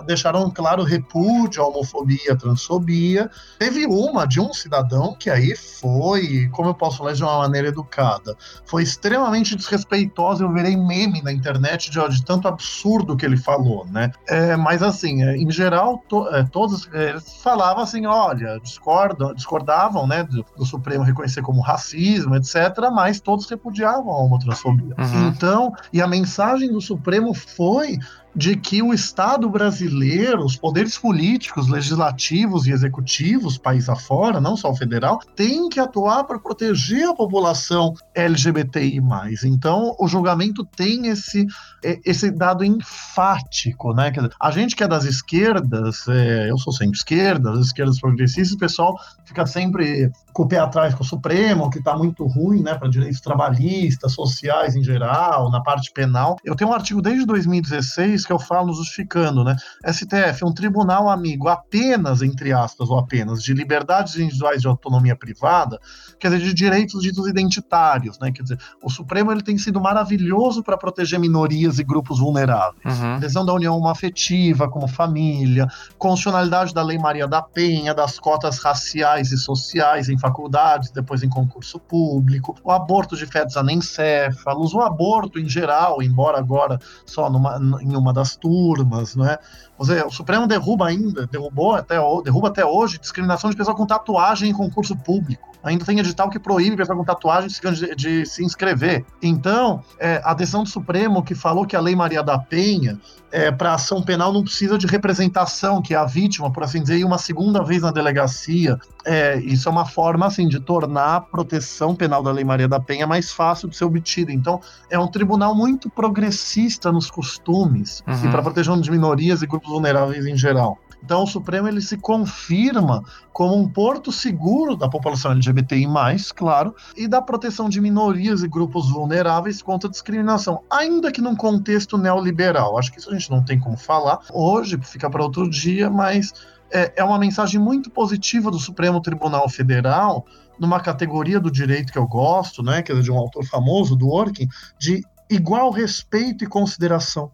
deixaram claro repúdio à homofobia, à transfobia. Teve uma de um cidadão que aí foi, como eu posso falar de uma maneira educada, foi extremamente desrespeitosa. Eu virei meme na internet de, de tanto absurdo que ele falou, né? É, mas assim, é, em geral, to, é, todos é, falavam assim: olha, discordam, discordavam, né, do, do, Supremo reconhecer como racismo, etc., mas todos repudiavam a homotransfobia. Uhum. Então, e a mensagem do Supremo foi de que o Estado brasileiro, os poderes políticos, legislativos e executivos, país afora, não só o federal, tem que atuar para proteger a população LGBTI+. Então, o julgamento tem esse, é, esse dado enfático, né? A gente que é das esquerdas, é, eu sou sempre esquerda, das esquerdas progressistas, o pessoal fica sempre com o pé atrás com o Supremo, que está muito ruim, né, para direitos trabalhistas, sociais em geral, na parte penal. Eu tenho um artigo desde 2016 que eu falo justificando, né? STF, um tribunal amigo apenas, entre aspas, ou apenas, de liberdades individuais de autonomia privada, quer dizer, de direitos ditos identitários, né? Quer dizer, o Supremo ele tem sido maravilhoso para proteger minorias e grupos vulneráveis. Uhum. Adesão da união afetiva, como família, constitucionalidade da Lei Maria da Penha, das cotas raciais e sociais em faculdades, depois em concurso público, o aborto de fetos anencéfalos, o aborto em geral, embora agora só numa, em uma das turmas, né? Seja, o Supremo derruba ainda, derrubou até, derruba até hoje discriminação de pessoa com tatuagem em concurso público. Ainda tem edital que proíbe pessoa com tatuagem de, de se inscrever. Então, é, a decisão do Supremo que falou que a Lei Maria da Penha, é, para ação penal, não precisa de representação, que é a vítima, por assim dizer, uma segunda vez na delegacia. É, isso é uma forma, assim, de tornar a proteção penal da Lei Maria da Penha mais fácil de ser obtida. Então, é um tribunal muito progressista nos costumes uhum. e para proteger as minorias e grupos vulneráveis em geral. Então, o Supremo ele se confirma como um porto seguro da população LGBTI+, claro, e da proteção de minorias e grupos vulneráveis contra discriminação, ainda que num contexto neoliberal. Acho que isso a gente não tem como falar hoje, fica para outro dia, mas é, é uma mensagem muito positiva do Supremo Tribunal Federal numa categoria do direito que eu gosto, né, que é de um autor famoso, do Orkin, de igual respeito e consideração.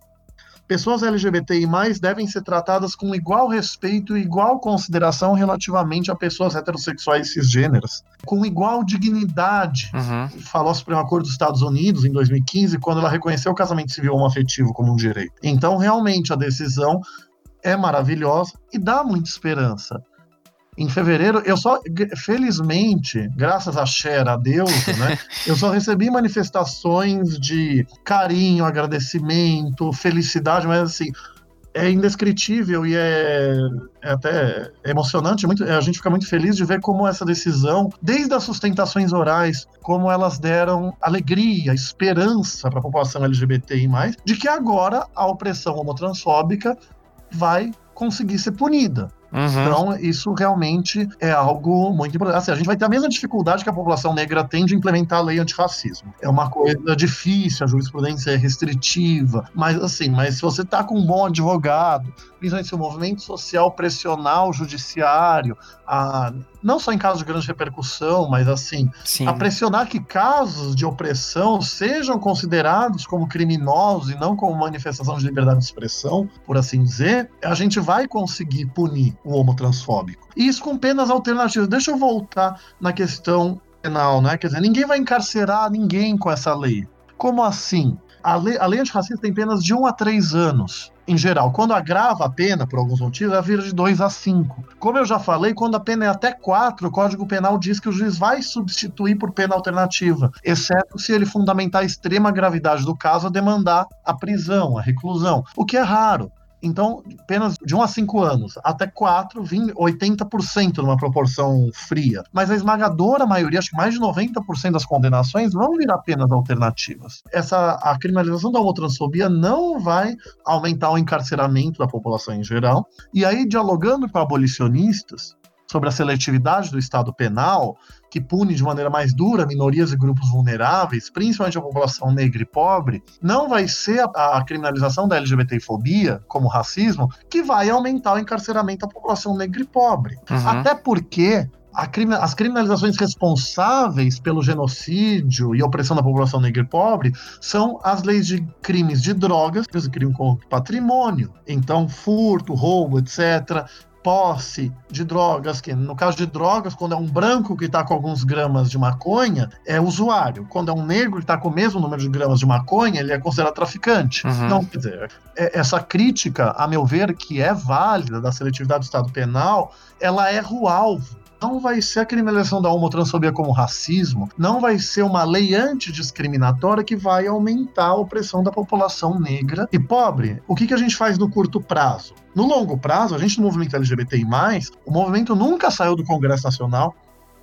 Pessoas LGBTI devem ser tratadas com igual respeito e igual consideração relativamente a pessoas heterossexuais cisgêneras, com igual dignidade. Uhum. Falou a Suprema Corte dos Estados Unidos em 2015, quando ela reconheceu o casamento civil homoafetivo como um direito. Então, realmente, a decisão é maravilhosa e dá muita esperança. Em fevereiro, eu só, felizmente, graças a Cher, a Deus, né, eu só recebi manifestações de carinho, agradecimento, felicidade, mas assim, é indescritível e é, é até emocionante. Muito, a gente fica muito feliz de ver como essa decisão, desde as sustentações orais, como elas deram alegria, esperança para a população LGBTI, de que agora a opressão homotransfóbica vai conseguir ser punida. Uhum. Então, isso realmente é algo muito importante. Assim, a gente vai ter a mesma dificuldade que a população negra tem de implementar a lei antirracismo. É uma coisa difícil, a jurisprudência é restritiva, mas assim, mas se você está com um bom advogado, principalmente se o movimento social pressionar o judiciário, a, não só em casos de grande repercussão, mas assim, Sim. a pressionar que casos de opressão sejam considerados como criminosos e não como manifestação de liberdade de expressão, por assim dizer, a gente vai conseguir punir o homotransfóbico. E isso com penas alternativas. Deixa eu voltar na questão penal, né? Quer dizer, ninguém vai encarcerar ninguém com essa lei. Como assim? A lei, a lei antirracista tem penas de 1 a 3 anos em geral. Quando agrava a pena, por alguns motivos, ela vira de 2 a 5. Como eu já falei, quando a pena é até 4, o Código Penal diz que o juiz vai substituir por pena alternativa, exceto se ele fundamentar a extrema gravidade do caso a demandar a prisão, a reclusão, o que é raro. Então, penas de 1 a 5 anos, até 4, 20, 80% numa proporção fria. Mas a esmagadora maioria, acho que mais de 90% das condenações vão virar penas alternativas. Essa, a criminalização da homotransfobia não vai aumentar o encarceramento da população em geral. E aí, dialogando com abolicionistas, sobre a seletividade do Estado penal, que pune de maneira mais dura minorias e grupos vulneráveis, principalmente a população negra e pobre, não vai ser a, a criminalização da LGBTfobia, como racismo, que vai aumentar o encarceramento da população negra e pobre. Uhum. Até porque as criminalizações responsáveis pelo genocídio e opressão da população negra e pobre são as leis de crimes de drogas, crime contra patrimônio, então furto, roubo, etc posse de drogas, que no caso de drogas, quando é um branco que está com alguns gramas de maconha, é usuário. Quando é um negro que está com o mesmo número de gramas de maconha, ele é considerado traficante. Uhum. Então, quer dizer, é, essa crítica, a meu ver, que é válida da seletividade do Estado penal, ela erra o alvo não vai ser a criminalização da homotransfobia como racismo, não vai ser uma lei antidiscriminatória que vai aumentar a opressão da população negra e pobre. O que, que a gente faz no curto prazo? No longo prazo, a gente no movimento LGBTI, o movimento nunca saiu do Congresso Nacional,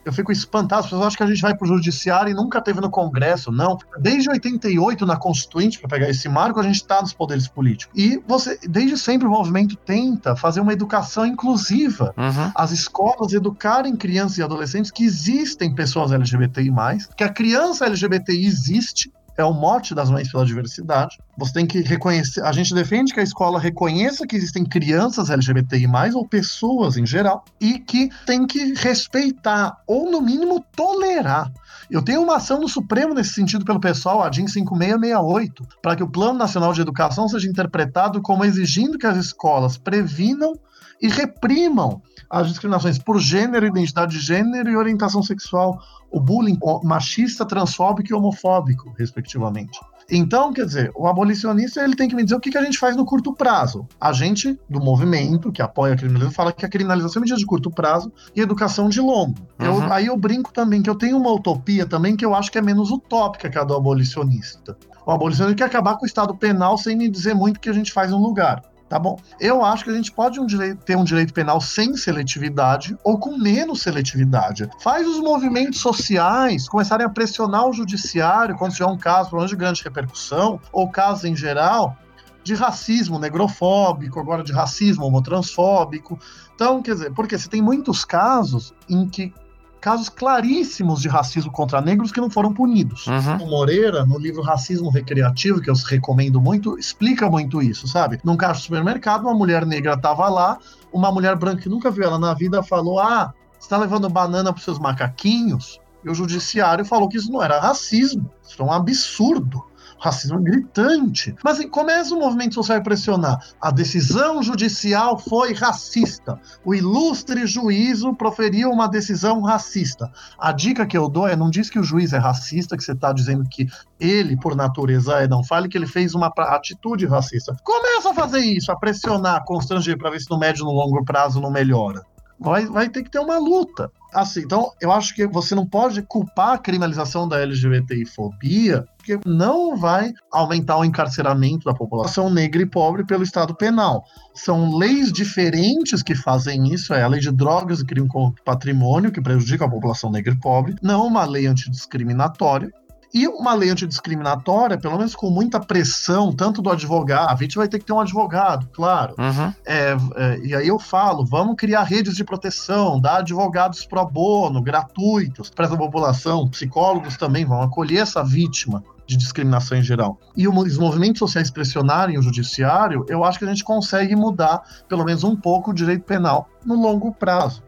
eu fico espantado, as pessoas acham que a gente vai para o judiciário e nunca teve no Congresso, não. Desde 88, na Constituinte, para pegar esse marco, a gente está nos poderes políticos. E você, desde sempre, o movimento tenta fazer uma educação inclusiva. Uhum. As escolas educarem crianças e adolescentes que existem pessoas LGBTI, que a criança LGBTI existe, é o mote das Mães pela Diversidade. Você tem que reconhecer. A gente defende que a escola reconheça que existem crianças LGBTI, ou pessoas em geral, e que tem que respeitar, ou no mínimo tolerar. Eu tenho uma ação no Supremo nesse sentido pelo pessoal, a DIN 5668, para que o Plano Nacional de Educação seja interpretado como exigindo que as escolas previnam e reprimam as discriminações por gênero, identidade de gênero e orientação sexual, o bullying machista, transfóbico e homofóbico, respectivamente. Então, quer dizer, o abolicionista ele tem que me dizer o que, que a gente faz no curto prazo. A gente, do movimento, que apoia a criminalização, fala que a criminalização é medida de curto prazo e educação de longo. Uhum. Eu, aí eu brinco também que eu tenho uma utopia também que eu acho que é menos utópica que a do abolicionista. O abolicionista quer acabar com o Estado penal sem me dizer muito o que a gente faz no lugar tá bom? Eu acho que a gente pode um direito, ter um direito penal sem seletividade ou com menos seletividade. Faz os movimentos sociais começarem a pressionar o judiciário quando tiver um caso, de grande repercussão, ou casos em geral, de racismo negrofóbico, agora de racismo homotransfóbico. Então, quer dizer, porque você tem muitos casos em que casos claríssimos de racismo contra negros que não foram punidos. Uhum. O Moreira, no livro Racismo Recreativo, que eu recomendo muito, explica muito isso, sabe? Num caixa de supermercado, uma mulher negra estava lá, uma mulher branca que nunca viu ela na vida falou: Ah, você está levando banana para seus macaquinhos? E o judiciário falou que isso não era racismo, isso é um absurdo. Racismo gritante. Mas assim, começa o movimento social a pressionar. A decisão judicial foi racista. O ilustre juízo proferiu uma decisão racista. A dica que eu dou é: não diz que o juiz é racista, que você está dizendo que ele, por natureza, é. Não fale que ele fez uma atitude racista. Começa a fazer isso, a pressionar, constranger, para ver se no médio e no longo prazo não melhora vai, vai ter que ter uma luta. Assim, então, eu acho que você não pode culpar a criminalização da LGBTI-fobia, porque não vai aumentar o encarceramento da população negra e pobre pelo Estado penal. São leis diferentes que fazem isso, é a lei de drogas e crime contra patrimônio, que prejudica a população negra e pobre, não uma lei antidiscriminatória, e uma lei antidiscriminatória, pelo menos com muita pressão, tanto do advogado, a gente vai ter que ter um advogado, claro. Uhum. É, é, e aí eu falo, vamos criar redes de proteção, dar advogados pro bono, gratuitos, para essa população, psicólogos também vão acolher essa vítima de discriminação em geral. E os movimentos sociais pressionarem o judiciário, eu acho que a gente consegue mudar, pelo menos um pouco, o direito penal no longo prazo.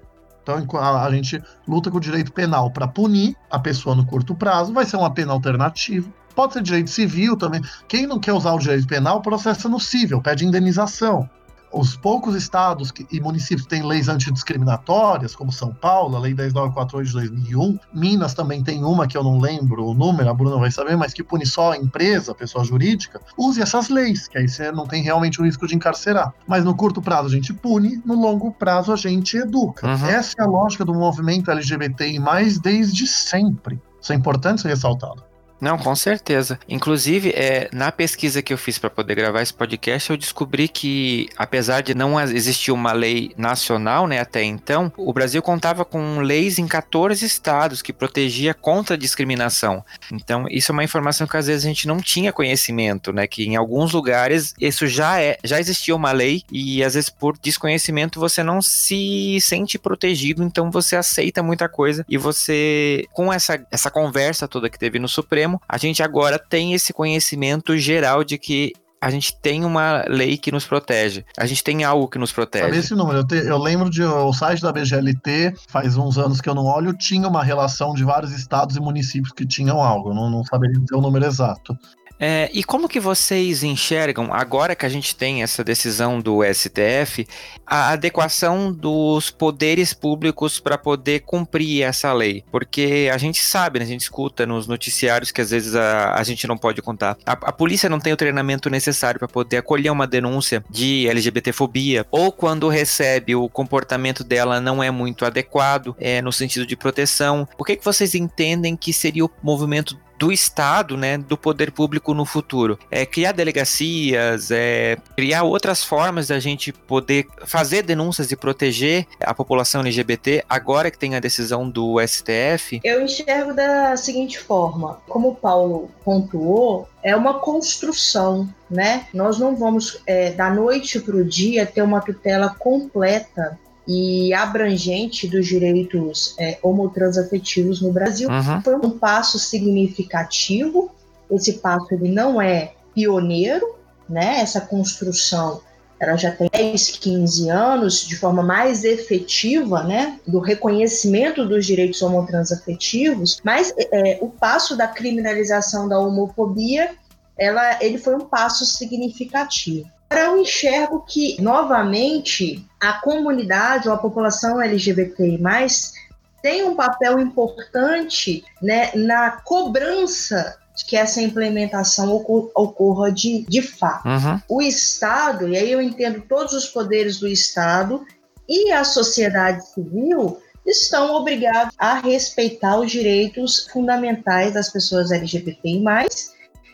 Então a, gente luta com o direito penal para punir a pessoa no curto prazo, vai ser uma pena alternativa. Pode ser direito civil também. Quem não quer usar o direito penal, processa no civil, pede indenização os poucos estados que, e municípios que têm leis antidiscriminatórias, como São Paulo, a Lei 10948 de 2001, Minas também tem uma que eu não lembro o número, a Bruna vai saber, mas que pune só a empresa, a pessoa jurídica, use essas leis, que aí você não tem realmente o risco de encarcerar. Mas no curto prazo a gente pune, no longo prazo a gente educa. Uhum. Essa é a lógica do movimento LGBTI, mais desde sempre. Isso é importante ser ressaltado. Não, com certeza. Inclusive, é, na pesquisa que eu fiz para poder gravar esse podcast, eu descobri que, apesar de não existir uma lei nacional, né, até então, o Brasil contava com leis em 14 estados que protegia contra a discriminação. Então, isso é uma informação que às vezes a gente não tinha conhecimento, né, que em alguns lugares isso já é, já existia uma lei e às vezes por desconhecimento você não se sente protegido, então você aceita muita coisa e você com essa essa conversa toda que teve no Supremo a gente agora tem esse conhecimento geral de que a gente tem uma lei que nos protege. A gente tem algo que nos protege. Sabe esse número? Eu, te, eu lembro de o site da BGLT, faz uns anos que eu não olho, tinha uma relação de vários estados e municípios que tinham algo. Eu não, não saberia dizer o número exato. É, e como que vocês enxergam, agora que a gente tem essa decisão do STF, a adequação dos poderes públicos para poder cumprir essa lei? Porque a gente sabe, né, a gente escuta nos noticiários que às vezes a, a gente não pode contar. A, a polícia não tem o treinamento necessário para poder acolher uma denúncia de LGBTfobia, ou quando recebe o comportamento dela não é muito adequado, é, no sentido de proteção. O que, que vocês entendem que seria o movimento do Estado, né, do poder público no futuro. É criar delegacias, é criar outras formas da gente poder fazer denúncias e proteger a população LGBT agora que tem a decisão do STF? Eu enxergo da seguinte forma, como o Paulo pontuou, é uma construção, né? Nós não vamos é, da noite para o dia ter uma tutela completa e abrangente dos direitos é, homotransafetivos no Brasil. Uhum. Foi um passo significativo. Esse passo ele não é pioneiro, né? Essa construção ela já tem 10, 15 anos de forma mais efetiva, né, do reconhecimento dos direitos homotransafetivos, mas é, o passo da criminalização da homofobia, ela, ele foi um passo significativo. Eu enxergo que, novamente, a comunidade ou a população LGBTI+, tem um papel importante né, na cobrança de que essa implementação ocorra de, de fato. Uhum. O Estado, e aí eu entendo todos os poderes do Estado e a sociedade civil, estão obrigados a respeitar os direitos fundamentais das pessoas LGBTI+,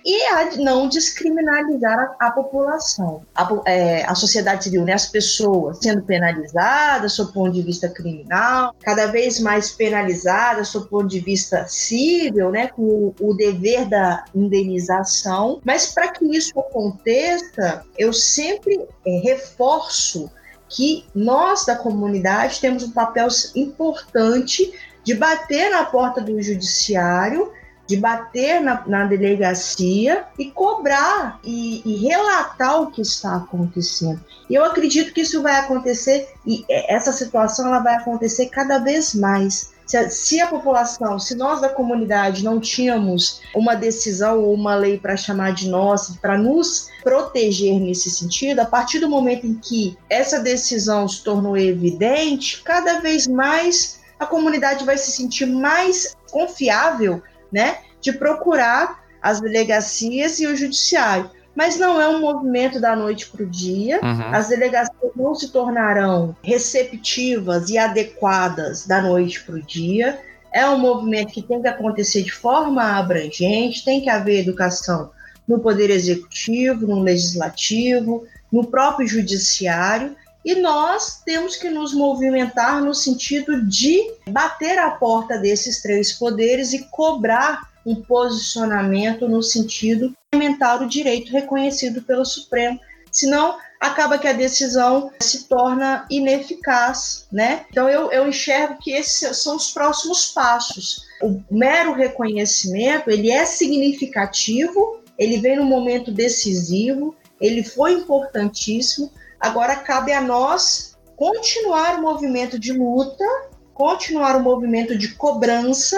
e a não descriminalizar a, a população, a, é, a, sociedade civil, né, as pessoas sendo penalizadas sob ponto de vista criminal, cada vez mais penalizadas sob ponto de vista civil, né, com o, o dever da indenização. Mas para que isso aconteça, eu sempre é, reforço que nós da comunidade temos um papel importante de bater na porta do judiciário de bater na, na delegacia e cobrar e, e, relatar o que está acontecendo. E eu acredito que isso vai acontecer e essa situação ela vai acontecer cada vez mais Se a, se a, população, se nós da comunidade não tínhamos uma decisão ou uma lei para chamar de nossa, para nos proteger nesse sentido, a partir do momento em que essa decisão se tornou evidente, cada vez mais a comunidade vai se sentir mais confiável, né, de procurar as delegacias e o judiciário mas não é um movimento da noite para o dia. Uhum. As delegacias não se tornarão receptivas e adequadas da noite para o dia. É um movimento que tem que acontecer de forma abrangente, tem que haver educação no poder executivo, no legislativo, no próprio judiciário, e nós temos que nos movimentar no sentido de bater a porta desses três poderes e cobrar um posicionamento no sentido de implementar o direito reconhecido pelo Supremo. Senão, acaba que a decisão se torna ineficaz, né? Então, eu, eu enxergo que esses são os próximos passos. O mero reconhecimento, ele é significativo, ele vem num momento decisivo, ele foi importantíssimo, agora cabe a nós continuar o movimento de luta, continuar o movimento de cobrança,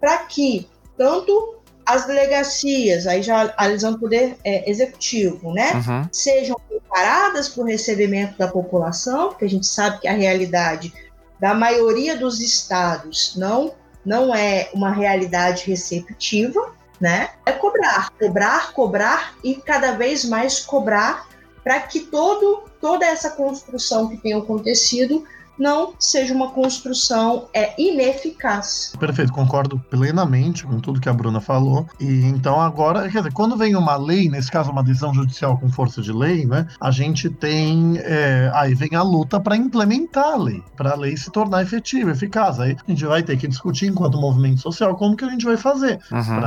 para que tanto as delegacias, aí já alisando o poder é, executivo, né, uhum. sejam preparadas para o recebimento da população, porque a gente sabe que a realidade da maioria dos estados não, não é uma realidade receptiva, né? É cobrar, cobrar, cobrar e cada vez mais cobrar para que todo, toda essa construção que tem acontecido não seja uma construção é, ineficaz. Perfeito, concordo plenamente com tudo que a Bruna falou. E então agora, quer dizer, quando vem uma lei, nesse caso uma decisão judicial com força de lei, né, a gente tem é, aí vem a luta para implementar a lei, para a lei se tornar efetiva, eficaz. Aí a gente vai ter que discutir enquanto movimento social como que a gente vai fazer uhum.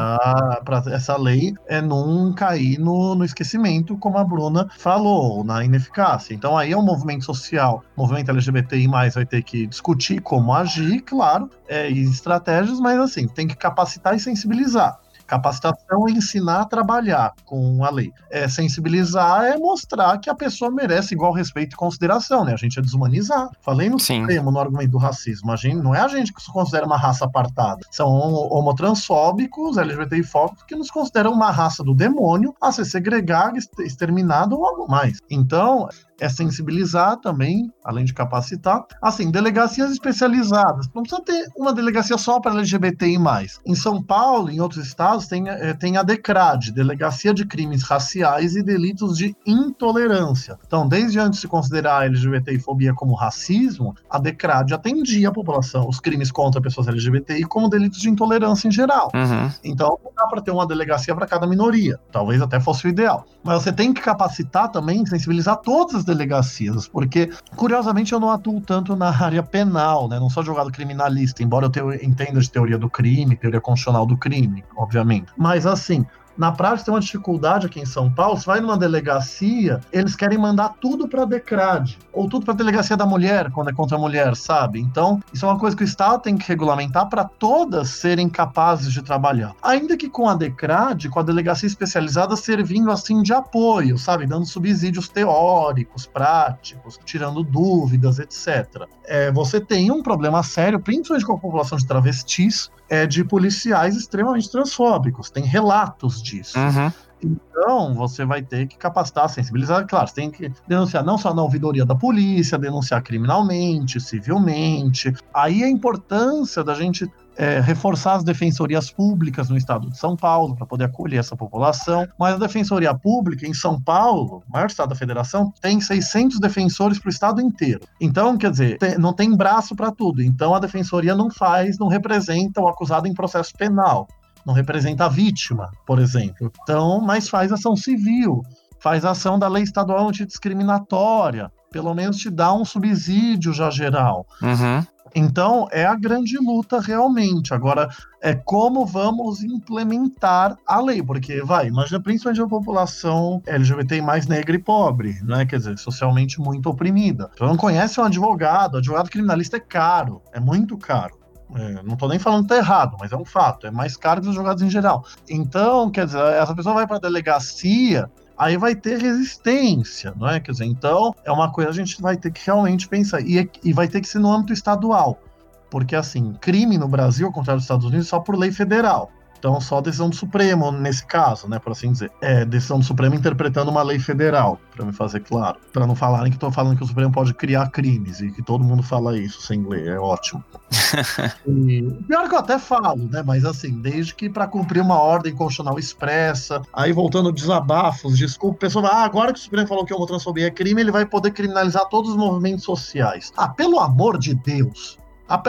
para essa lei é não cair no, no esquecimento, como a Bruna falou, na ineficácia. Então aí é um movimento social, movimento LGBTI mais vai ter que discutir como agir, claro, é, e estratégias, mas assim, tem que capacitar e sensibilizar. Capacitação é ensinar a trabalhar com a lei. É, sensibilizar é mostrar que a pessoa merece igual respeito e consideração, né? A gente é desumanizar. Falei no Sim. Supremo, no argumento do racismo. A gente, não é a gente que se considera uma raça apartada. São homotransfóbicos, LGBTI-fóbicos, que nos consideram uma raça do demônio a ser segregada, exterminada ou algo mais. Então, é sensibilizar também, além de capacitar. Assim, delegacias especializadas. Não precisa ter uma delegacia só para LGBTI. Em São Paulo, em outros estados, tem, é, tem a DECRAD, Delegacia de Crimes Raciais e Delitos de Intolerância. Então, desde antes de considerar a LGBTI-fobia como racismo, a DECRAD atendia a população, os crimes contra pessoas LGBTI, como delitos de intolerância em geral. Uhum. Então, não dá para ter uma delegacia para cada minoria. Talvez até fosse o ideal. Mas você tem que capacitar também, sensibilizar todas as delegacias, porque, curiosamente, eu não atuo tanto na área penal, né? Não sou advogado criminalista, embora eu entenda de teoria do crime, teoria constitucional do crime, obviamente. Mas, assim, na prática tem uma dificuldade aqui em São Paulo. Você vai numa delegacia, eles querem mandar tudo para a DECRAD, ou tudo para a delegacia da mulher, quando é contra a mulher, sabe? Então, isso é uma coisa que o Estado tem que regulamentar para todas serem capazes de trabalhar. Ainda que com a DECRAD, com a delegacia especializada servindo assim de apoio, sabe? Dando subsídios teóricos, práticos, tirando dúvidas, etc. É, você tem um problema sério, principalmente com a população de travestis, é, de policiais extremamente transfóbicos. Tem relatos disso. Uhum. Então, você vai ter que capacitar, sensibilizar. Claro, você tem que denunciar não só na ouvidoria da polícia, denunciar criminalmente, civilmente. Aí a importância da gente é, reforçar as defensorias públicas no estado de São Paulo para poder acolher essa população. Mas a defensoria pública em São Paulo, maior estado da federação, tem 600 defensores para o estado inteiro. Então, quer dizer, tem, não tem braço para tudo. Então, a defensoria não faz, não representa o acusado em processo penal. Não representa a vítima, por exemplo. Então, mas faz ação civil, faz ação da lei estadual antidiscriminatória, pelo menos te dá um subsídio já geral. Uhum. Então, é a grande luta realmente. Agora, é como vamos implementar a lei, porque vai, imagina principalmente a população LGBT mais negra e pobre, né? Quer dizer, socialmente muito oprimida. Você não conhece um advogado, advogado criminalista é caro, é muito caro. É, não estou nem falando que tá errado, mas é um fato, é mais caro que os advogados em geral. Então, quer dizer, essa pessoa vai para a delegacia, aí vai ter resistência, não é? Quer dizer, então é uma coisa que a gente vai ter que realmente pensar e, e vai ter que ser no âmbito estadual. Porque, assim, crime no Brasil, ao contrário dos Estados Unidos, só por lei federal. Então, só decisão do Supremo nesse caso, né, por assim dizer. É, decisão do Supremo interpretando uma lei federal, para me fazer claro. Para não falarem que estou falando que o Supremo pode criar crimes e que todo mundo fala isso sem ler, é ótimo. e, pior que eu até falo, né, mas assim, desde que para cumprir uma ordem constitucional expressa, aí voltando desabafos, desculpa, pessoa, ah, agora que o Supremo falou que a homotransfobia é crime, ele vai poder criminalizar todos os movimentos sociais. Ah, pelo amor de Deus,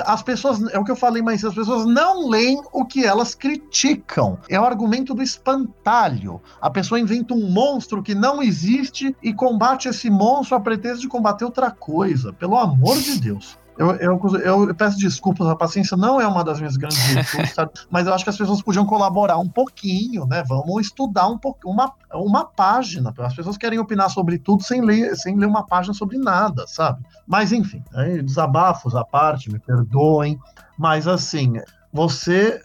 as pessoas, é o que eu falei, mas as pessoas não leem o que elas criticam. É o argumento do espantalho. A pessoa inventa um monstro que não existe e combate esse monstro a pretexto de combater outra coisa. Pelo amor de Deus. Eu, eu, eu, peço desculpas, a paciência não é uma das minhas grandes virtudes, sabe? Mas eu acho que as pessoas podiam colaborar um pouquinho, né? Vamos estudar um pouco, uma, uma página. As pessoas querem opinar sobre tudo sem ler, sem ler uma página sobre nada, sabe? Mas enfim, né? desabafos à parte, me perdoem. Mas assim, você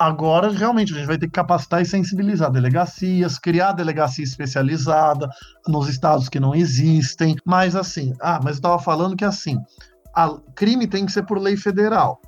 agora realmente a gente vai ter que capacitar e sensibilizar delegacias, criar delegacia especializada nos estados que não existem. Mas assim, ah, mas eu estava falando que assim, a crime tem que ser por lei federal.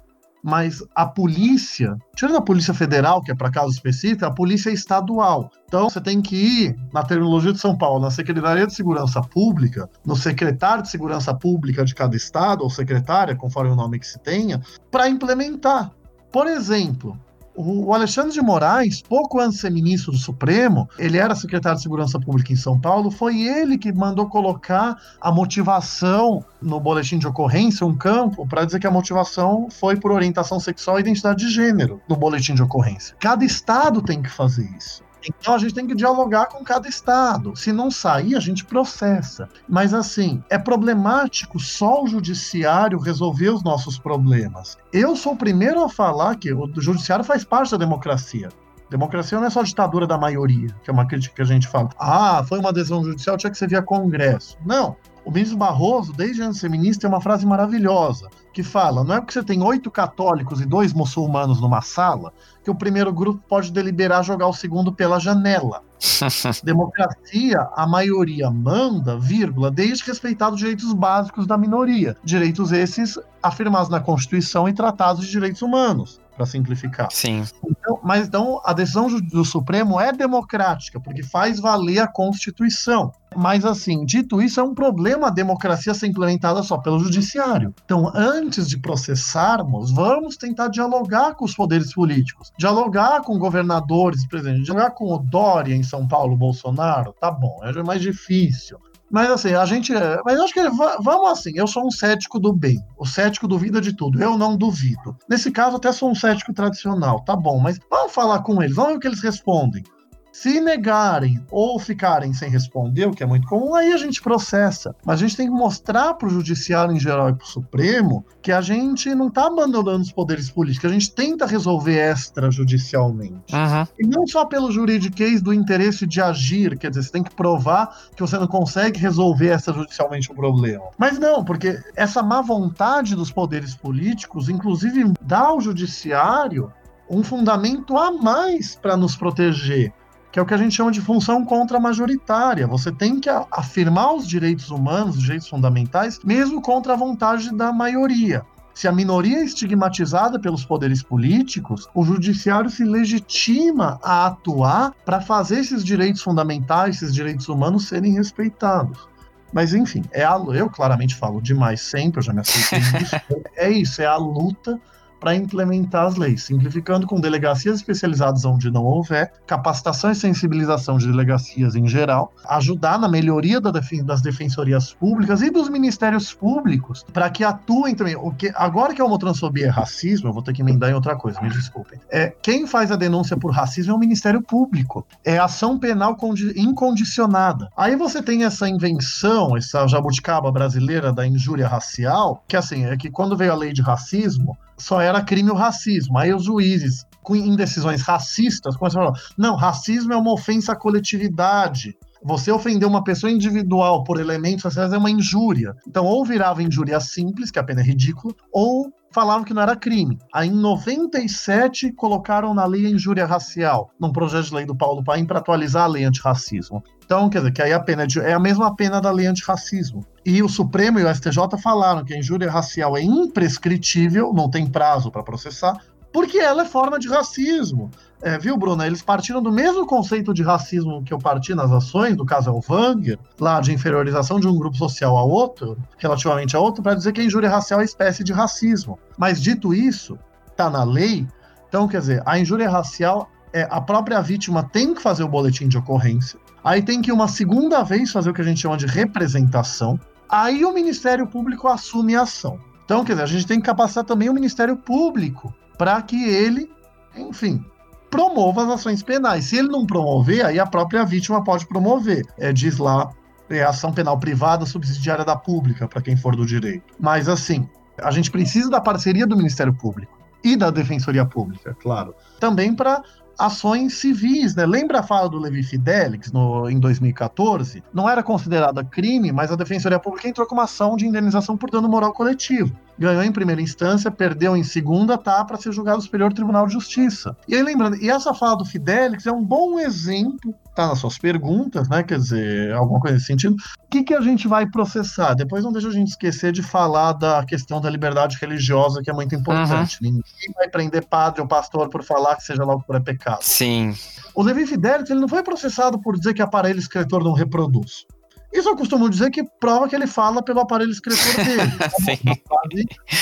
Mas a polícia, tirando a polícia federal, que é para caso específico, a polícia é estadual. Então você tem que ir, na terminologia de São Paulo, na Secretaria de Segurança Pública, no secretário de Segurança Pública de cada estado, ou secretária, conforme o nome que se tenha, para implementar. Por exemplo, o Alexandre de Moraes, pouco antes de ser ministro do Supremo, ele era secretário de Segurança Pública em São Paulo, foi ele que mandou colocar a motivação no boletim de ocorrência, um campo, para dizer que a motivação foi por orientação sexual e identidade de gênero no boletim de ocorrência. Cada estado tem que fazer isso. Então a gente tem que dialogar com cada estado. Se não sair, a gente processa. Mas assim, é problemático só o judiciário resolver os nossos problemas. Eu sou o primeiro a falar que o judiciário faz parte da democracia. Democracia não é só ditadura da maioria, que é uma crítica que a gente fala. Ah, foi uma decisão judicial, tinha que ser via Congresso. Não. O ministro Barroso, desde antes de ser ministro, tem uma frase maravilhosa que fala: não é porque você tem oito católicos e dois muçulmanos numa sala que o primeiro grupo pode deliberar jogar o segundo pela janela. Democracia, a maioria manda, vírgula, desde respeitado os direitos básicos da minoria. Direitos esses afirmados na Constituição e tratados de direitos humanos para simplificar. Sim. Então, mas então a decisão do Supremo é democrática, porque faz valer a Constituição. Mas assim, dito isso, é um problema a democracia ser implementada só pelo judiciário. Então, antes de processarmos, vamos tentar dialogar com os poderes políticos, dialogar com governadores, presidente, dialogar com o Dória em São Paulo, Bolsonaro, tá bom, é mais difícil. Mas assim, a gente. É, mas eu acho que vamos assim, eu sou um cético do bem. O cético duvida de tudo. Eu não duvido. Nesse caso, até sou um cético tradicional, tá bom, mas vamos falar com eles, vamos ver o que eles respondem. Se negarem ou ficarem sem responder, o que é muito comum, aí a gente processa. Mas a gente tem que mostrar para o judiciário em geral e para o Supremo que a gente não está abandonando os poderes políticos, a gente tenta resolver extrajudicialmente. Uhum. E não só pelo juridiquês do interesse de agir, quer dizer, você tem que provar que você não consegue resolver extrajudicialmente o problema. Mas não, porque essa má vontade dos poderes políticos, inclusive, dá ao judiciário um fundamento a mais para nos proteger que é o que a gente chama de função contra-majoritária. Você tem que afirmar os direitos humanos, os direitos fundamentais, mesmo contra a vontade da maioria. Se a minoria é estigmatizada pelos poderes políticos, o judiciário se legitima a atuar para fazer esses direitos fundamentais, esses direitos humanos serem respeitados. Mas enfim, é a, eu claramente falo demais sempre, eu já me aceitei isso. é isso, é a luta para implementar as leis, simplificando com delegacias especializadas onde não houver, capacitação e sensibilização de delegacias em geral, ajudar na melhoria das defensorias públicas e dos ministérios públicos para que atuem também. O que, agora que a homotransfobia é racismo, eu vou ter que emendar em outra coisa, me desculpem. É, quem faz a denúncia por racismo é o Ministério Público. É ação penal incondicionada. Aí você tem essa invenção, essa jabuticaba brasileira da injúria racial, que assim, é que quando veio a lei de racismo, só era crime o racismo. Aí os juízes, com indecisões racistas, começaram a falar: não, racismo é uma ofensa à coletividade. Você ofender uma pessoa individual por elementos sociais é uma injúria. Então, ou virava injúria simples, que a pena é ridícula, ou falavam que não era crime. Aí em 97 colocaram na lei a injúria racial, num projeto de lei do Paulo Paim para atualizar a lei antirracismo. Então, quer dizer, que aí a pena é, de, é a mesma pena da lei antirracismo. E o Supremo e o STJ falaram que a injúria racial é imprescritível, não tem prazo para processar, porque ela é forma de racismo. É, viu, Bruna? Eles partiram do mesmo conceito de racismo que eu parti nas ações, do caso Elvanger, lá de inferiorização de um grupo social a outro, relativamente a outro, para dizer que a injúria racial é espécie de racismo. Mas dito isso, está na lei, então quer dizer, a injúria racial é a própria vítima tem que fazer o boletim de ocorrência, aí tem que uma segunda vez fazer o que a gente chama de representação, aí o Ministério Público assume a ação. Então, quer dizer, a gente tem que capacitar também o Ministério Público para que ele, enfim, promova as ações penais. Se ele não promover, aí a própria vítima pode promover. É, diz lá, é ação penal privada subsidiária da pública, para quem for do direito. Mas, assim, a gente precisa da parceria do Ministério Público e da Defensoria Pública, claro. Também para ações civis, né? Lembra a fala do Levi Fidelix no, em 2014? Não era considerada crime, mas a Defensoria Pública entrou com uma ação de indenização por dano moral coletivo. Ganhou em primeira instância, perdeu em segunda, tá para ser julgado no Superior Tribunal de Justiça. E aí, lembrando, e essa fala do Fidelix é um bom exemplo tá nas suas perguntas, né? Quer dizer, alguma coisa nesse sentido. O que, que a gente vai processar? Depois não deixa a gente esquecer de falar da questão da liberdade religiosa, que é muito importante. Uhum. Ninguém vai prender padre ou pastor por falar que seja lá o que é pecado. Sim. O Levi Fidelix ele não foi processado por dizer que aparelho escritor não reproduz. Isso eu costumo dizer que prova que ele fala pelo aparelho escritor dele. Sim.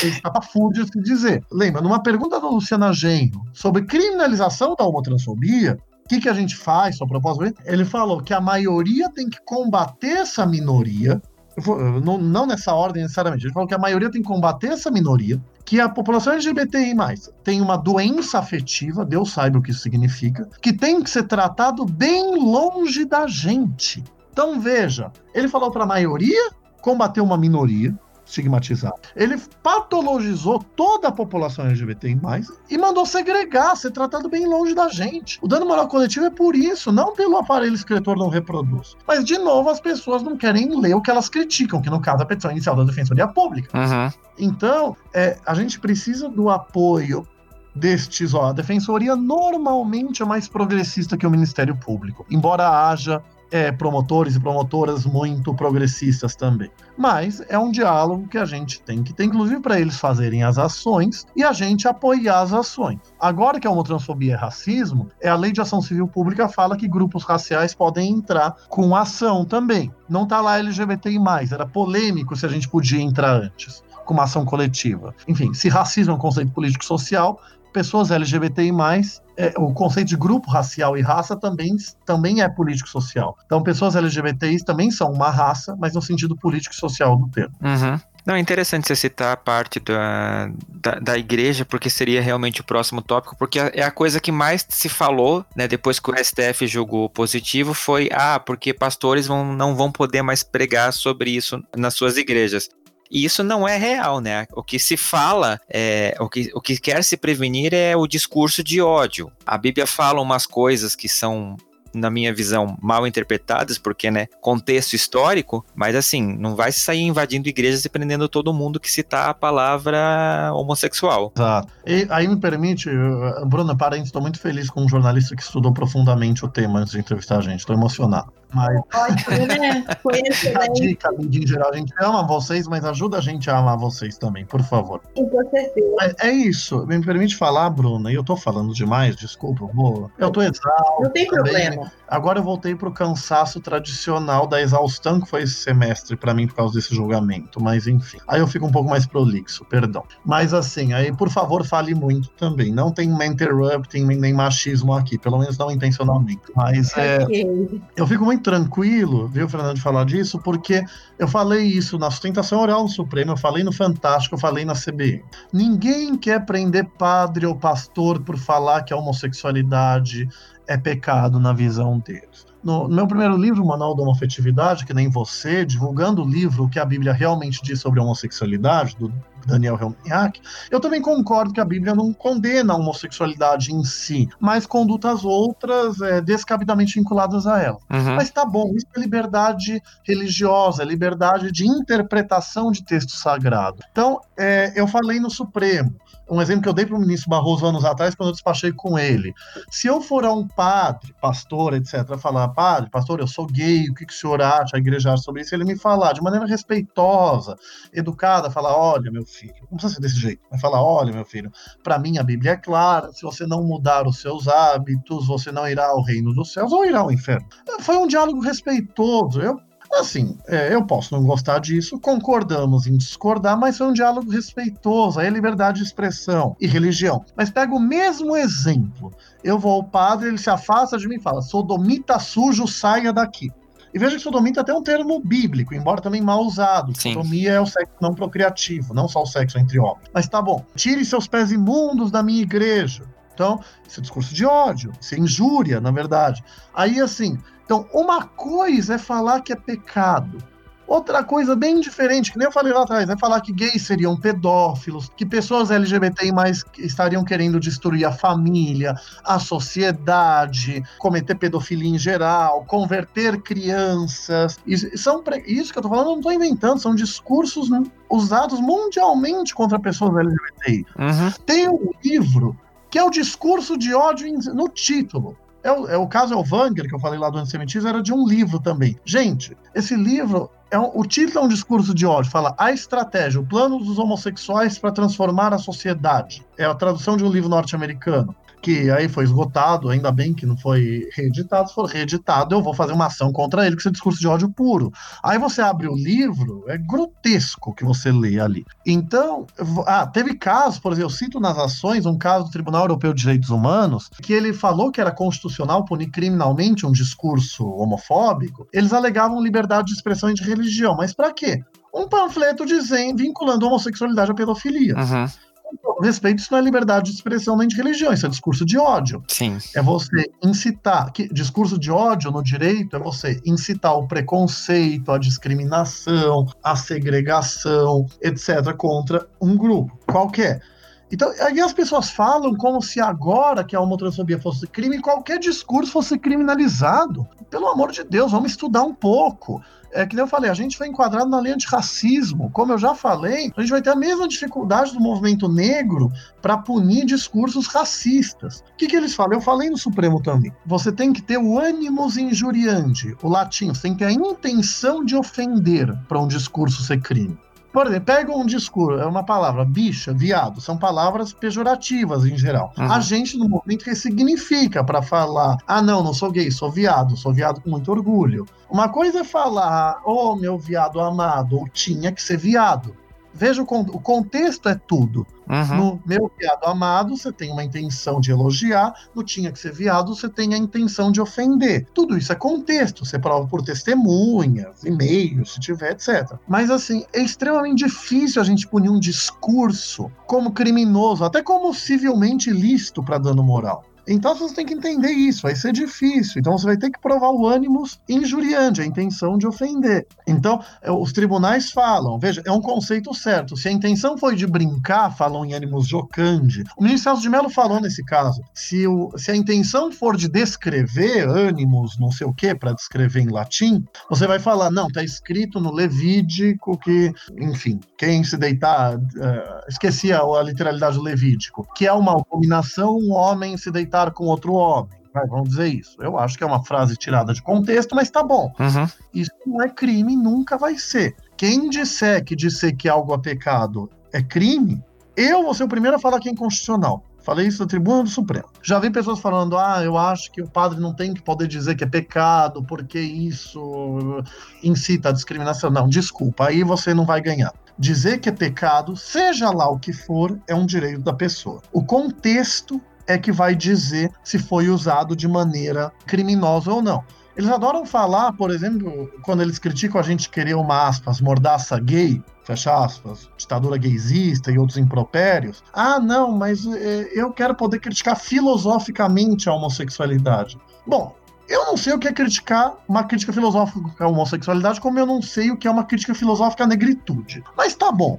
Ele de se dizer. Lembra, numa pergunta da Luciana Genro sobre criminalização da homotransfobia, que, que a gente faz, só propósito? Ele falou que a maioria tem que combater essa minoria, não, nessa ordem necessariamente, ele falou que a maioria tem que combater essa minoria, que a população LGBTI tem uma doença afetiva, Deus sabe o que isso significa, que tem que ser tratado bem longe da gente. Então veja, ele falou para a maioria combater uma minoria, estigmatizado. Ele patologizou toda a população LGBTI+, e mandou segregar, ser tratado bem longe da gente. O dano moral coletivo é por isso, não pelo aparelho escritor não reproduz. Mas, de novo, as pessoas não querem ler o que elas criticam, que no caso é a petição inicial da Defensoria Pública. Uhum. Então, é, a gente precisa do apoio destes, ó, a defensoria normalmente é mais progressista que o Ministério Público, embora haja é, promotores e promotoras muito progressistas também. Mas é um diálogo que a gente tem que ter, inclusive para eles fazerem as ações e a gente apoiar as ações. Agora que a homotransfobia é racismo, é a lei de ação civil pública fala que grupos raciais podem entrar com ação também. Não está lá LGBTI+, era polêmico se a gente podia entrar antes com uma ação coletiva. Enfim, se racismo é um conceito político-social, pessoas LGBTI+, é, o conceito de grupo racial e raça também, também é político-social. Então, pessoas LGBTIs também são uma raça, mas no sentido político social do termo. Uhum. Não, é interessante você citar a parte da, da, da, igreja, porque seria realmente o próximo tópico, porque é a coisa que mais se falou, né, depois que o STF julgou positivo, foi, ah, porque pastores vão, não vão poder mais pregar sobre isso nas suas igrejas. E isso não é real, né? O que se fala, é, o, que, o que quer se prevenir é o discurso de ódio. A Bíblia fala umas coisas que são na minha visão, mal interpretadas, porque, né, contexto histórico, mas assim, não vai sair invadindo igrejas e prendendo todo mundo que citar a palavra homossexual. Exato. E aí me permite, Bruna, parente, estou muito feliz com um jornalista que estudou profundamente o tema antes de entrevistar a gente, estou emocionado. Mas... Ótimo, né? Foi A dica, em geral, a gente ama vocês, mas ajuda a gente a amar vocês também, por favor. Com certeza. Mas é isso. Me permite falar, Bruna, e eu tô falando demais, desculpa, vou. Eu tô exausto. Não tem também. problema. Agora eu voltei pro cansaço tradicional da exaustão que foi esse semestre para mim por causa desse julgamento, mas enfim. Aí eu fico um pouco mais prolixo, perdão. Mas assim, aí por favor fale muito também. Não tem interrupting nem machismo aqui, pelo menos não intencionalmente. Mas é, eu fico muito tranquilo, viu, Fernando, de falar disso, porque eu falei isso na sustentação oral no Supremo, eu falei no Fantástico, eu falei na CBN. Ninguém quer prender padre ou pastor por falar que a homossexualidade é pecado na visão deles. No, no meu primeiro livro, Manual da Homofetividade, que nem você, divulgando o livro que a Bíblia realmente diz sobre a homossexualidade, do Daniel Helmiak, eu também concordo que a Bíblia não condena a homossexualidade em si, mas condutas outras é, descabidamente vinculadas a ela. Uhum. Mas tá bom, isso é liberdade religiosa, é liberdade de interpretação de texto sagrado. Então, é, eu falei no Supremo, um exemplo que eu dei para o ministro Barroso anos atrás, quando eu despachei com ele. Se eu for a um padre, pastor, etc., falar, padre, pastor, eu sou gay, o que, que o senhor acha, a igreja acha sobre isso? Ele me falar de maneira respeitosa, educada, falar: olha, meu filho, não precisa ser desse jeito, mas falar: olha, meu filho, para mim a Bíblia é clara, se você não mudar os seus hábitos, você não irá ao reino dos céus ou irá ao inferno. Foi um diálogo respeitoso. Eu Assim, é, eu posso não gostar disso, concordamos em discordar, mas foi um diálogo respeitoso, aí é liberdade de expressão e religião. Mas pega o mesmo exemplo. Eu vou ao padre, ele se afasta de mim e fala: sodomita sujo, saia daqui. E veja que sodomita é até um termo bíblico, embora também mal usado. Sim. Sodomia é o sexo não procriativo, não só o sexo entre homens. Mas tá bom. Tire seus pés imundos da minha igreja. Então, isso é discurso de ódio, isso é injúria, na verdade. Aí, assim, então, uma coisa é falar que é pecado. Outra coisa bem diferente, que nem eu falei lá atrás, é falar que gays seriam pedófilos, que pessoas LGBT mais estariam querendo destruir a família, a sociedade, cometer pedofilia em geral, converter crianças. Isso, são, isso que eu tô falando, eu não tô inventando, são discursos usados mundialmente contra pessoas LGBT. Uhum. Tem um livro que é o discurso de ódio no título. É o, é o caso Elvanger, que eu falei lá do antissemitismo, era de um livro também. Gente, esse livro é um, o título é um discurso de ódio, fala a estratégia, o plano dos homossexuais para transformar a sociedade. É a tradução de um livro norte-americano que aí foi esgotado, ainda bem que não foi reeditado, se for reeditado, eu vou fazer uma ação contra ele, que isso é discurso de ódio puro. Aí você abre o livro, é grotesco que você lê ali. Então, ah, teve casos, por exemplo, eu cito nas ações um caso do Tribunal Europeu de Direitos Humanos, que ele falou que era constitucional punir criminalmente um discurso homofóbico, eles alegavam liberdade de expressão e de religião, mas para quê? Um panfleto dizendo, vinculando homossexualidade à pedofilia. Uhum respeito, isso não é liberdade de expressão nem de religião, isso é discurso de ódio. Sim. É você incitar. Que, discurso de ódio no direito é você incitar o preconceito, a discriminação, a segregação, etc., contra um grupo qualquer. Então, aí as pessoas falam como se agora que a homotransfobia fosse crime, qualquer discurso fosse criminalizado. Pelo amor de Deus, vamos estudar um pouco é que nem eu falei, a gente foi enquadrado na linha de racismo. Como eu já falei, a gente vai ter a mesma dificuldade do movimento negro para punir discursos racistas. O que, que eles falam? Eu falei no Supremo também. Você tem que ter o animus injuriandi, o latim, você tem que ter a intenção de ofender para um discurso ser crime. Por exemplo, pega um discurso, é uma palavra, bicha, viado, são palavras pejorativas em geral. Uhum. A gente, no momento, ressignifica para falar: ah, não, não sou gay, sou viado, sou viado com muito orgulho. Uma coisa é falar, oh, meu viado amado, ou tinha que ser viado. Veja, o, o contexto é tudo. Uhum. No meu viado amado, você tem uma intenção de elogiar, no tinha que ser viado, você tem a intenção de ofender. Tudo isso é contexto, você prova por testemunhas, e-mails, se tiver, etc. Mas, assim, é extremamente difícil a gente punir um discurso como criminoso, até como civilmente lícito para dano moral. Então você tem que entender isso, vai ser difícil. Então você vai ter que provar o ânimos injuriante, a intenção de ofender. Então, é, os tribunais falam, veja, é um conceito certo. Se a intenção foi de brincar, falam em ânimos jocande. O ministro Celso de Mello falou nesse caso. Se, o, se a intenção for de descrever ânimos, não sei o que, para descrever em latim, você vai falar, não, tá escrito no Levídico que, enfim, quem se deitar, uh, esqueci a, a literalidade do Levídico, que é uma abominação um homem se deitar com outro homem. Vai, vamos dizer isso. Eu acho que é uma frase tirada de contexto, mas tá bom. Uhum. Isso não é crime, nunca vai ser. Quem disser que dizer que algo é pecado é crime, eu vou ser o primeiro a falar que é inconstitucional. Falei isso na tribuna do Supremo. Já vi pessoas falando: ah, eu acho que o padre não tem que poder dizer que é pecado, porque isso incita a discriminação. Não, desculpa, aí você não vai ganhar. Dizer que é pecado, seja lá o que for, é um direito da pessoa. O contexto é que vai dizer se foi usado de maneira criminosa ou não. Eles adoram falar, por exemplo, quando eles criticam a gente querer uma aspas, mordaça gay, fecha aspas, ditadura gaysista e outros impropérios. Ah, não, mas é, eu quero poder criticar filosoficamente a homossexualidade. Bom, eu não sei o que é criticar uma crítica filosófica à homossexualidade, como eu não sei o que é uma crítica filosófica à negritude. Mas tá bom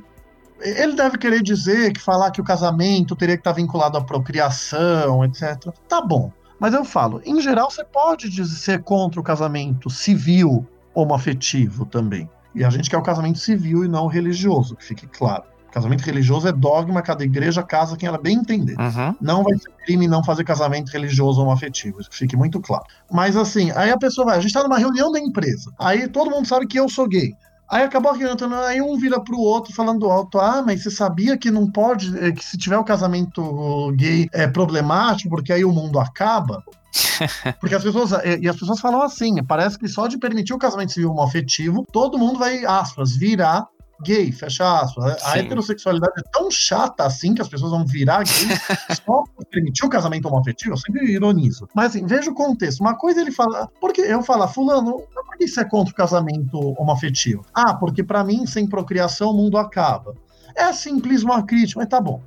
Ele deve querer dizer que falar que o casamento teria que estar vinculado à procriação, etc. Tá bom. Mas eu falo, em geral, você pode ser contra o casamento civil homoafetivo também. E a gente quer o casamento civil e não religioso, que fique claro. Casamento religioso é dogma, cada igreja casa quem ela bem entender. Uhum. Não vai ser crime não fazer casamento religioso ou afetivo, isso fique muito claro. Mas assim, aí a pessoa vai, a gente tá numa reunião da empresa, aí todo mundo sabe que eu sou gay. Aí acabou arquitetando, aí um vira pro outro falando alto, ah, mas você sabia que não pode, é, que se tiver o casamento gay é problemático, porque aí o mundo acaba? Porque as pessoas, e as pessoas falam assim, parece que só de permitir o casamento civil homoafetivo, todo mundo vai, aspas, virar gay, fecha aspas. Sim. A heterossexualidade é tão chata assim que as pessoas vão virar gay só por permitir o casamento homoafetivo, eu sempre ironizo. Mas assim, veja o contexto. Uma coisa ele fala, porque eu falo, fulano, por que você é contra o casamento homoafetivo? Ah, porque para mim, sem procriação, o mundo acaba. É simples uma crítica, mas tá bom.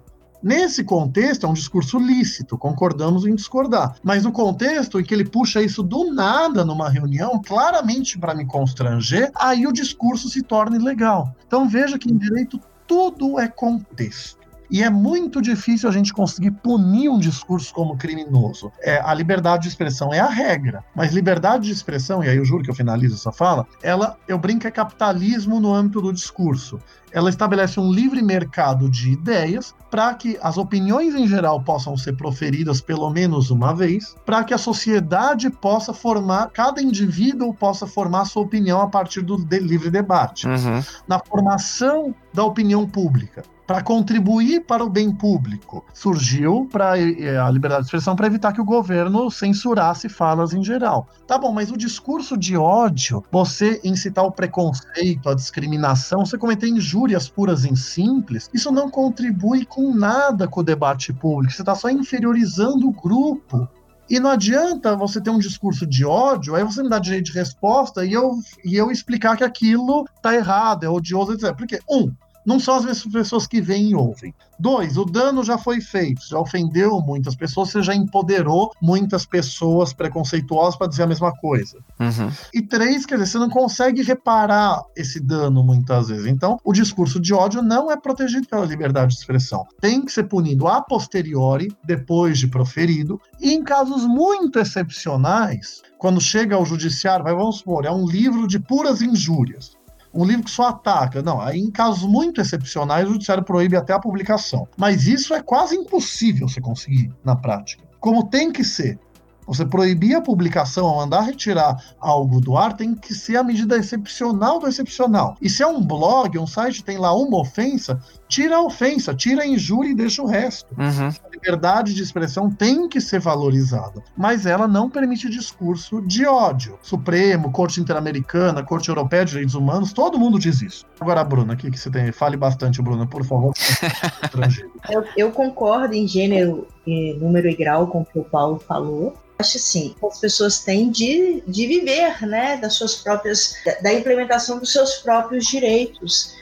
Nesse contexto, é um discurso lícito, concordamos em discordar. Mas no contexto em que ele puxa isso do nada numa reunião, claramente para me constranger, aí o discurso se torna ilegal. Então veja que em direito tudo é contexto. E é muito difícil a gente conseguir punir um discurso como criminoso. É, a liberdade de expressão é a regra, mas liberdade de expressão, e aí eu juro que eu finalizo essa fala, ela, eu brinco, é capitalismo no âmbito do discurso. Ela estabelece um livre mercado de ideias para que as opiniões em geral possam ser proferidas pelo menos uma vez, para que a sociedade possa formar, cada indivíduo possa formar sua opinião a partir do de livre debate. Uhum. Na formação da opinião pública para contribuir para o bem público. Surgiu para eh, a liberdade de expressão para evitar que o governo censurasse falas em geral. Tá bom, mas o discurso de ódio, você incitar o preconceito, a discriminação, você cometer injúrias puras e simples, isso não contribui com nada com o debate público. Você está só inferiorizando o grupo. E não adianta você ter um discurso de ódio, aí você me dá direito de resposta e eu, e eu explicar que aquilo tá errado, é odioso, etc. Porque, um, não são as mesmas pessoas que veem e ouvem. Dois, o dano já foi feito, já ofendeu muitas pessoas, você já empoderou muitas pessoas preconceituosas para dizer a mesma coisa. Uhum. E três, quer dizer, você não consegue reparar esse dano muitas vezes. Então, o discurso de ódio não é protegido pela liberdade de expressão. Tem que ser punido a posteriori, depois de proferido, e em casos muito excepcionais, quando chega ao judiciário, vai, vamos supor, é um livro de puras injúrias um livro que só ataca. Não, aí em casos muito excepcionais o judiciário proíbe até a publicação. Mas isso é quase impossível você conseguir na prática. Como tem que ser. Você proibir a publicação, mandar retirar algo do ar, tem que ser a medida excepcional do excepcional. E se é um blog, um site tem lá uma ofensa, tira a ofensa, tira a injúria e deixa o resto. Uhum. A liberdade de expressão tem que ser valorizada, mas ela não permite discurso de ódio. Supremo, Corte Interamericana, Corte Europeia de Direitos Humanos, todo mundo diz isso. Agora, Bruna, aqui que você tem, fale bastante, Bruna, por favor. eu, eu concordo em gênero, número e grau com o que o Paulo falou acho assim, as pessoas têm de, de viver, né, das suas próprias, da implementação dos seus próprios direitos.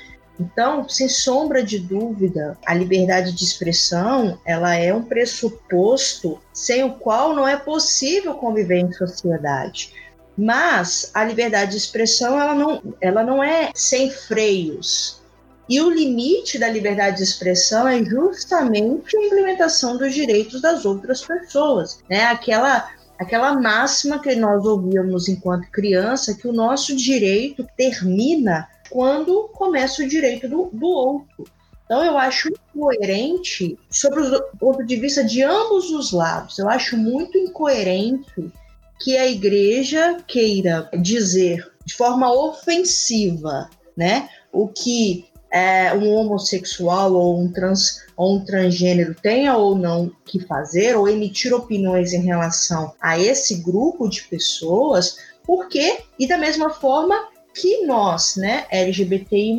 Então, sem sombra de dúvida, a liberdade de expressão, ela é um pressuposto sem o qual não é possível conviver em sociedade. Mas a liberdade de expressão, ela não, ela não é sem freios. E o limite da liberdade de expressão é justamente a implementação dos direitos das outras pessoas, né? Aquela aquela máxima que nós ouvíamos enquanto criança que o nosso direito termina quando começa o direito do, do outro. Então eu acho incoerente sobre o ponto de vista de ambos os lados. Eu acho muito incoerente que a igreja queira dizer de forma ofensiva, né, o que é, um homossexual ou um, trans, ou um transgênero tenha ou não que fazer, ou emitir opiniões em relação a esse grupo de pessoas, porque, e da mesma forma que nós, né, LGBTI+,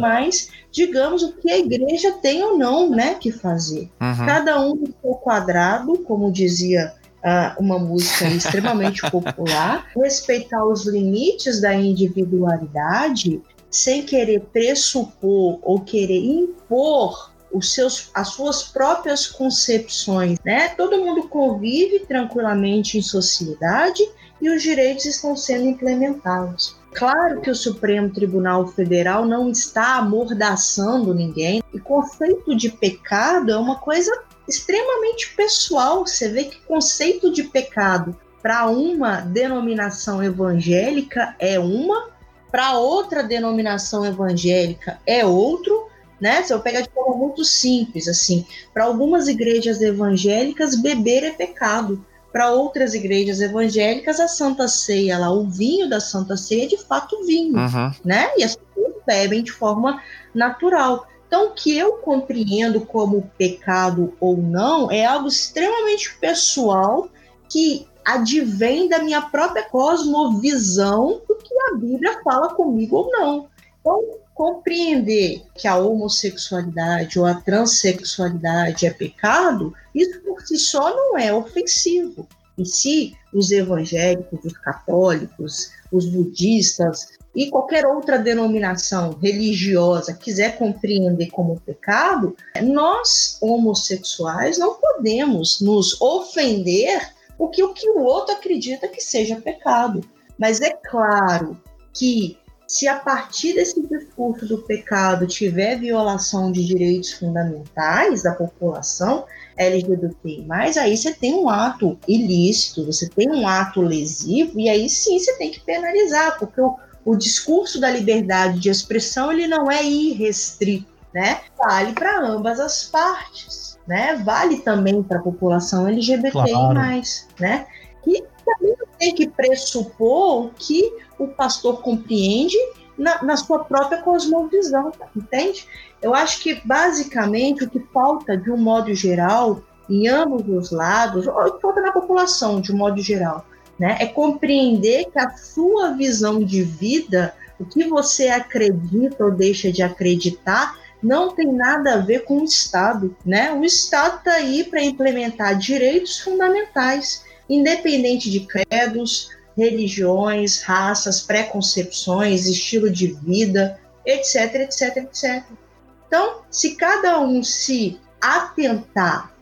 digamos o que a igreja tem ou não, né, que fazer. Uhum. Cada um no seu quadrado, como dizia uh, uma música extremamente popular, respeitar os limites da individualidade sem querer pressupor ou querer impor os seus, as suas próprias concepções, né? Todo mundo convive tranquilamente em sociedade e os direitos estão sendo implementados. Claro que o Supremo Tribunal Federal não está amordaçando ninguém. E conceito de pecado é uma coisa extremamente pessoal. Você vê que conceito de pecado para uma denominação evangélica é uma, para outra denominação evangélica é outro, né? Se eu pegar de forma muito simples, assim, para algumas igrejas evangélicas beber é pecado, para outras igrejas evangélicas a Santa Ceia, lá o vinho da Santa Ceia é de fato vinho, uhum. né? E as pessoas bebem de forma natural. Então, o que eu compreendo como pecado ou não é algo extremamente pessoal que advém da minha própria cosmovisão do que a Bíblia fala comigo ou não. Então, compreender que a homossexualidade ou a transexualidade é pecado, isso por si só não é ofensivo. E se os evangélicos, os católicos, os budistas e qualquer outra denominação religiosa quiser compreender como pecado, nós homossexuais não podemos nos ofender o que o que o outro acredita que seja pecado. Mas é claro que se a partir desse discurso do pecado tiver violação de direitos fundamentais da população LGBT+, aí você tem um ato ilícito, você tem um ato lesivo, e aí sim você tem que penalizar, porque o, o discurso da liberdade de expressão ele não é irrestrito, né? Vale para ambas as partes né? Vale também para a população LGBTI+, claro. né? E também tem que pressupor que o pastor compreende na, na, sua própria cosmovisão, entende? Eu acho que, basicamente, o que falta, de um modo geral, em ambos os lados, ou o que falta na população, de um modo geral, né, é compreender que a sua visão de vida, o que você acredita ou deixa de acreditar, não tem nada a ver com o Estado, né? O Estado está aí para implementar direitos fundamentais, independente de credos, religiões, raças, preconcepções, estilo de vida, etc, etc, etc. Então, se cada um se atentar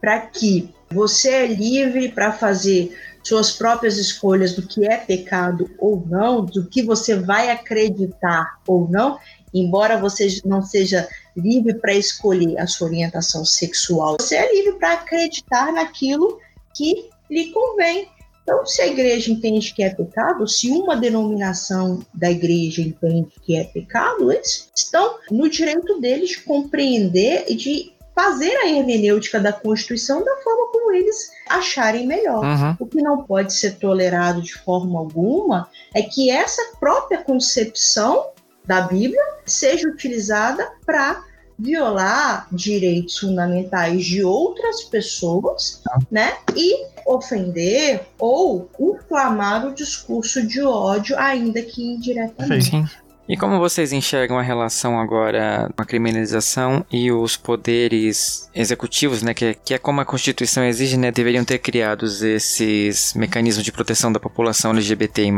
para que você é livre para fazer suas próprias escolhas do que é pecado ou não, do que você vai acreditar ou não, embora você não seja livre para escolher a sua orientação sexual, você é livre para acreditar naquilo que lhe convém. Então, se a igreja entende que é pecado, se uma denominação da igreja entende que é pecado, eles estão no direito deles de compreender e de fazer a hermenêutica da Constituição da forma como eles acharem melhor. Uhum. O que não pode ser tolerado de forma alguma é que essa própria concepção da Bíblia seja utilizada para violar direitos fundamentais de outras pessoas, tá. né? E ofender ou inflamar o discurso de ódio, ainda que indiretamente. Sim. E como vocês enxergam a relação agora com a criminalização e os poderes executivos, né, que, que é como a Constituição exige, né, deveriam ter criados esses mecanismos de proteção da população LGBTI+.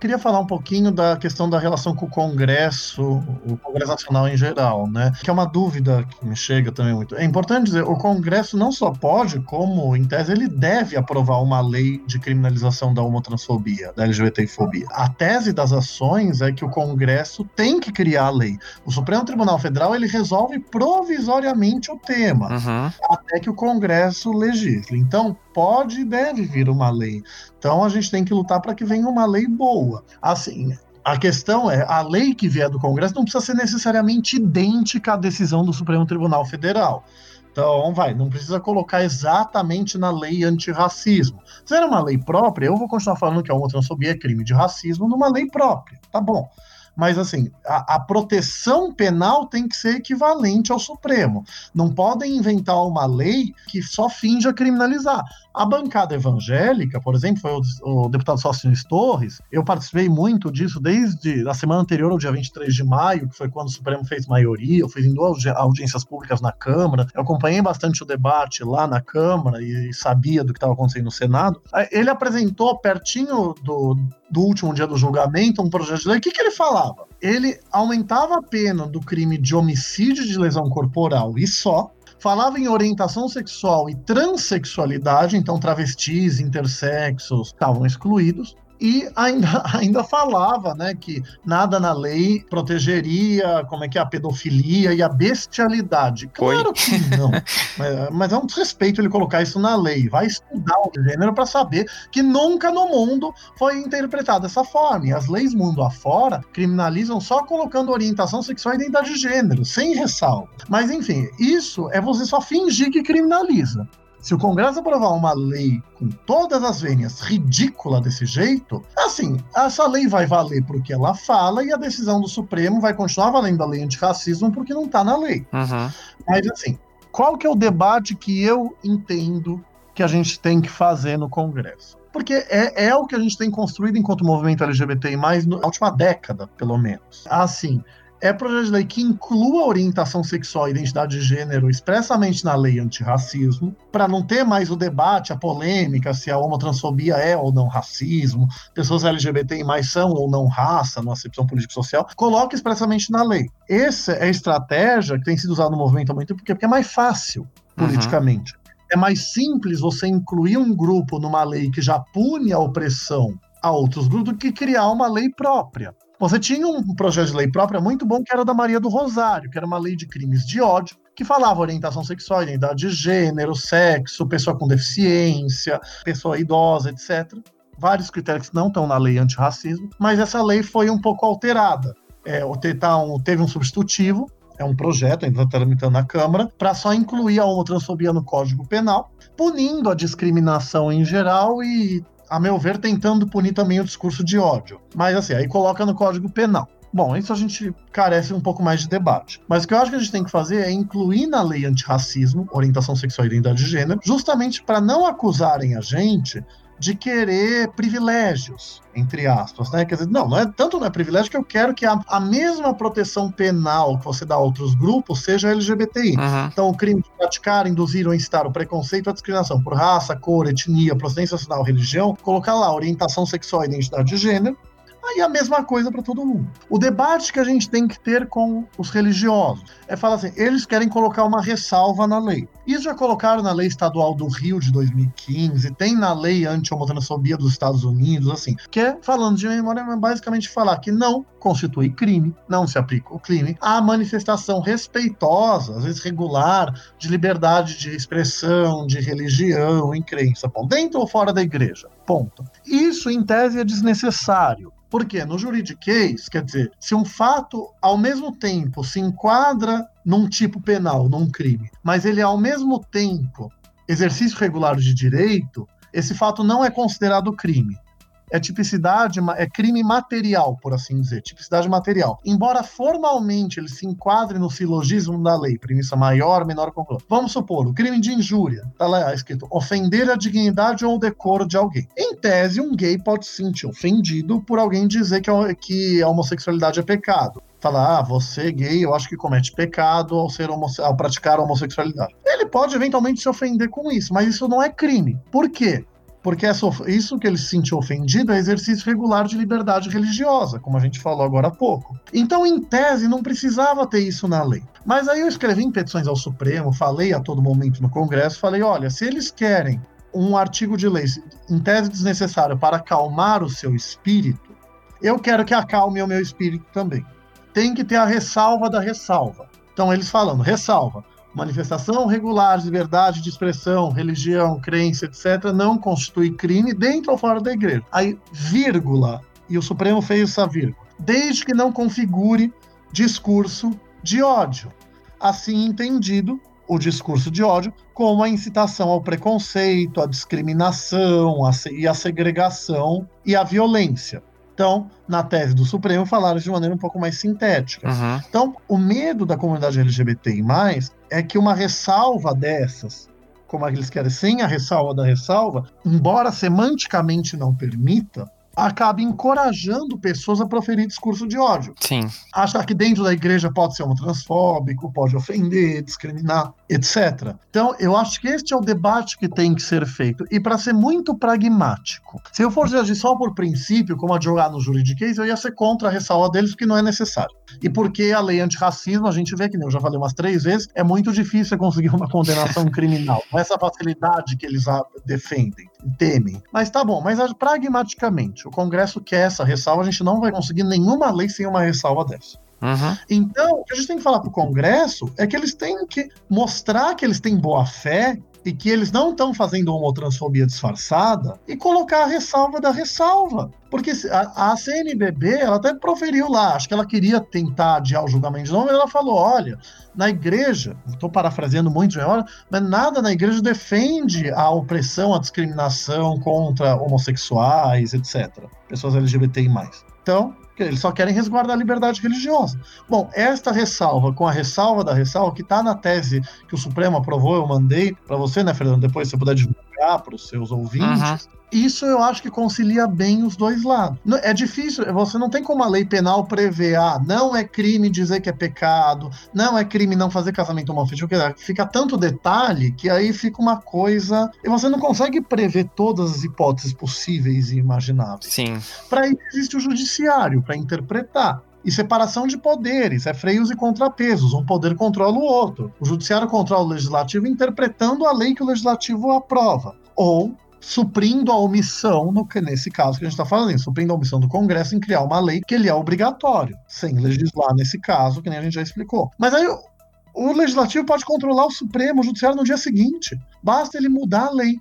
Queria falar um pouquinho da questão da relação com o Congresso, o Congresso Nacional em geral, né? Que é uma dúvida que me chega também muito. É importante dizer, o Congresso não só pode, como em tese ele deve aprovar uma lei de criminalização da homotransfobia, da LGBTfobia. A tese das ações é que o Congresso tem que criar a lei. O Supremo Tribunal Federal ele resolve provisoriamente o tema, uhum. até que o Congresso legisle. Então, pode e deve vir uma lei. Então a gente tem que lutar para que venha uma lei boa. Assim, a questão é, a lei que vier do Congresso não precisa ser necessariamente idêntica à decisão do Supremo Tribunal Federal. Então, vai, não precisa colocar exatamente na lei antirracismo. Se era uma lei própria, eu vou continuar falando que a homotransfobia é crime de racismo numa lei própria, tá bom mas assim, a, a, proteção penal tem que ser equivalente ao Supremo. Não podem inventar uma lei que só finja criminalizar. A bancada evangélica, por exemplo, foi o, o deputado Sócrates Torres, eu participei muito disso desde a semana anterior ao dia 23 de maio, que foi quando o Supremo fez maioria, eu fui em duas audiências públicas na Câmara, eu acompanhei bastante o debate lá na Câmara e sabia do que estava acontecendo no Senado. Ele apresentou pertinho do, do último dia do julgamento, um projeto de lei, o que, que ele falava? Ele aumentava a pena do crime de homicídio de lesão corporal e só, falava em orientação sexual e transexualidade, então travestis, intersexos estavam excluídos, e ainda, ainda falava né, que nada na lei protegeria como é que é a pedofilia e a bestialidade. Claro Oi? que não. mas, mas, é um desrespeito ele colocar isso na lei. Vai estudar o gênero para saber que nunca no mundo foi interpretado dessa forma. E as leis mundo afora criminalizam só colocando orientação sexual e identidade de gênero, sem ressalva. Mas enfim, isso é você só fingir que criminaliza. Se o Congresso aprovar uma lei com todas as vênias ridícula desse jeito, assim, essa lei vai valer porque ela fala e a decisão do Supremo vai continuar valendo a lei antirracismo porque não está na lei. Uhum. Mas assim, qual que é o debate que eu entendo que a gente tem que fazer no Congresso? Porque é, é o que a gente tem construído enquanto movimento LGBTI, mais na última década, pelo menos. Assim, é projeto de lei que inclua orientação sexual e identidade de gênero expressamente na lei antirracismo, para não ter mais o debate, a polêmica se a homotransfobia é ou não racismo, pessoas LGBTI mais são ou não raça, numa acepção político-social, coloque expressamente na lei. Essa é a estratégia que tem sido usada no movimento há muito tempo, porque é mais fácil uhum. politicamente. Uhum. É mais simples você incluir um grupo numa lei que já pune a opressão a outros grupos do que criar uma lei própria. Você tinha um projeto de lei própria muito bom que era da Maria do Rosário, que era uma lei de crimes de ódio, que falava orientação sexual, identidade de gênero, sexo, pessoa com deficiência, pessoa idosa, etc. Vários critérios que não estão na lei antirracismo, mas essa lei foi um pouco alterada. É, teve um substitutivo, é um projeto, ainda está tramitando na Câmara, para só incluir a homotransfobia no Código Penal, punindo a discriminação em geral e a meu ver, tentando punir também o discurso de ódio. Mas assim, aí coloca no Código Penal. Bom, isso a gente carece um pouco mais de debate. Mas o que eu acho que a gente tem que fazer é incluir na lei antirracismo, orientação sexual e identidade de gênero, justamente para não acusarem a gente de querer privilégios, entre aspas, né? Quer dizer, não, não é tanto não é privilégio que eu quero que a, a mesma proteção penal que você dá a outros grupos seja LGBTI. Uhum. Então, o crime de praticar, induzir ou incitar o preconceito, a discriminação por raça, cor, etnia, procedência nacional, religião, colocar lá orientação sexual e identidade de gênero, Aí a mesma coisa para todo mundo. O debate que a gente tem que ter com os religiosos é falar assim: eles querem colocar uma ressalva na lei. Isso já colocaram na lei estadual do Rio de 2015, tem na lei anti-homotransfobia dos Estados Unidos, assim, que é, falando de memória, é basicamente falar que não constitui crime, não se aplica o crime, a manifestação respeitosa, às vezes regular, de liberdade de expressão, de religião, em crença, dentro ou fora da igreja, ponto. Isso, em tese, é desnecessário. Porque no juridiquês, quer dizer, se um fato ao mesmo tempo se enquadra num tipo penal, num crime, mas ele ao mesmo tempo exercício regular de direito, esse fato não é considerado crime é tipicidade, é crime material, por assim dizer, tipicidade material. Embora formalmente ele se enquadre no silogismo da lei, premissa maior, menor conclusão. Vamos supor, o crime de injúria, tá lá escrito, ofender a dignidade ou o decoro de alguém. Em tese, um gay pode se sentir ofendido por alguém dizer que, que a homossexualidade é pecado falar, ah, você gay, eu acho que comete pecado ao, ser ao praticar a homossexualidade. Ele pode eventualmente se ofender com isso, mas isso não é crime. Por quê? Porque isso que ele se sentiu ofendido é exercício regular de liberdade religiosa, como a gente falou agora há pouco. Então, em tese, não precisava ter isso na lei. Mas aí eu escrevi em petições ao Supremo, falei a todo momento no Congresso, falei, olha, se eles querem um artigo de lei, em tese desnecessário, para acalmar o seu espírito, eu quero que acalme o meu espírito também. Tem que ter a ressalva da ressalva. Então, eles falando, ressalva, manifestação regular de liberdade de expressão, religião, crença, etc., não constitui crime dentro ou fora da igreja. Aí, vírgula, e o Supremo fez essa vírgula, desde que não configure discurso de ódio. Assim entendido, o discurso de ódio como a incitação ao preconceito, à discriminação a e à segregação e à violência. Então, na tese do Supremo, falaram de maneira um pouco mais sintética. Uhum. Então, o medo da comunidade LGBTI é que uma ressalva dessas, como eles querem, sem a ressalva da ressalva, embora semanticamente não permita, acaba encorajando pessoas a proferir discurso de ódio. Sim. Achar que dentro da igreja pode ser homotransfóbico, pode ofender, discriminar, etc. Então, eu acho que este é o debate que tem que ser feito. E para ser muito pragmático, se eu fosse agir só por princípio, como advogado no juridiquês, eu ia ser contra a ressalva deles, porque não é necessário. E porque a lei antirracismo, a gente vê que, eu já falei umas três vezes, é muito difícil conseguir uma condenação criminal. Com essa facilidade que eles defendem. Temem. Mas tá bom, mas pragmaticamente, o Congresso quer essa ressalva, a gente não vai conseguir nenhuma lei sem uma ressalva dessa. Uhum. Então, o que a gente tem que falar para o Congresso é que eles têm que mostrar que eles têm boa fé e que eles não estão fazendo homotransfobia disfarçada e colocar a ressalva da ressalva. Porque a, a, CNBB, ela até proferiu lá, acho que ela queria tentar adiar o julgamento de novo, ela falou: olha, na igreja, estou parafraseando muito de hora, mas nada na igreja defende a opressão, a discriminação contra homossexuais, etc. Pessoas LGBTI. Então, eles só querem resguardar a liberdade religiosa. Bom, esta ressalva, com a ressalva da ressalva, que está na tese que o Supremo aprovou, eu mandei para você, né, Fernando? Depois você puder divulgar para os seus ouvintes. Uhum isso eu acho que concilia bem os dois lados. É difícil, você não tem como a lei penal prever, ah, não é crime dizer que é pecado, não é crime não fazer casamento homofetivo, fica tanto detalhe que aí fica uma coisa. E você não consegue prever todas as hipóteses possíveis e imagináveis. Sim. Para isso existe o judiciário, para interpretar. E separação de poderes, é freios e contrapesos, um poder controla o outro. O judiciário controla o legislativo interpretando a lei que o legislativo aprova. Ou suprindo a omissão, no, nesse caso que a gente está falando, suprindo a omissão do Congresso em criar uma lei que ele é obrigatório, sem legislar nesse caso, que nem a gente já explicou. Mas aí o Legislativo pode controlar o Supremo, o Judiciário no dia seguinte. Basta ele mudar a lei.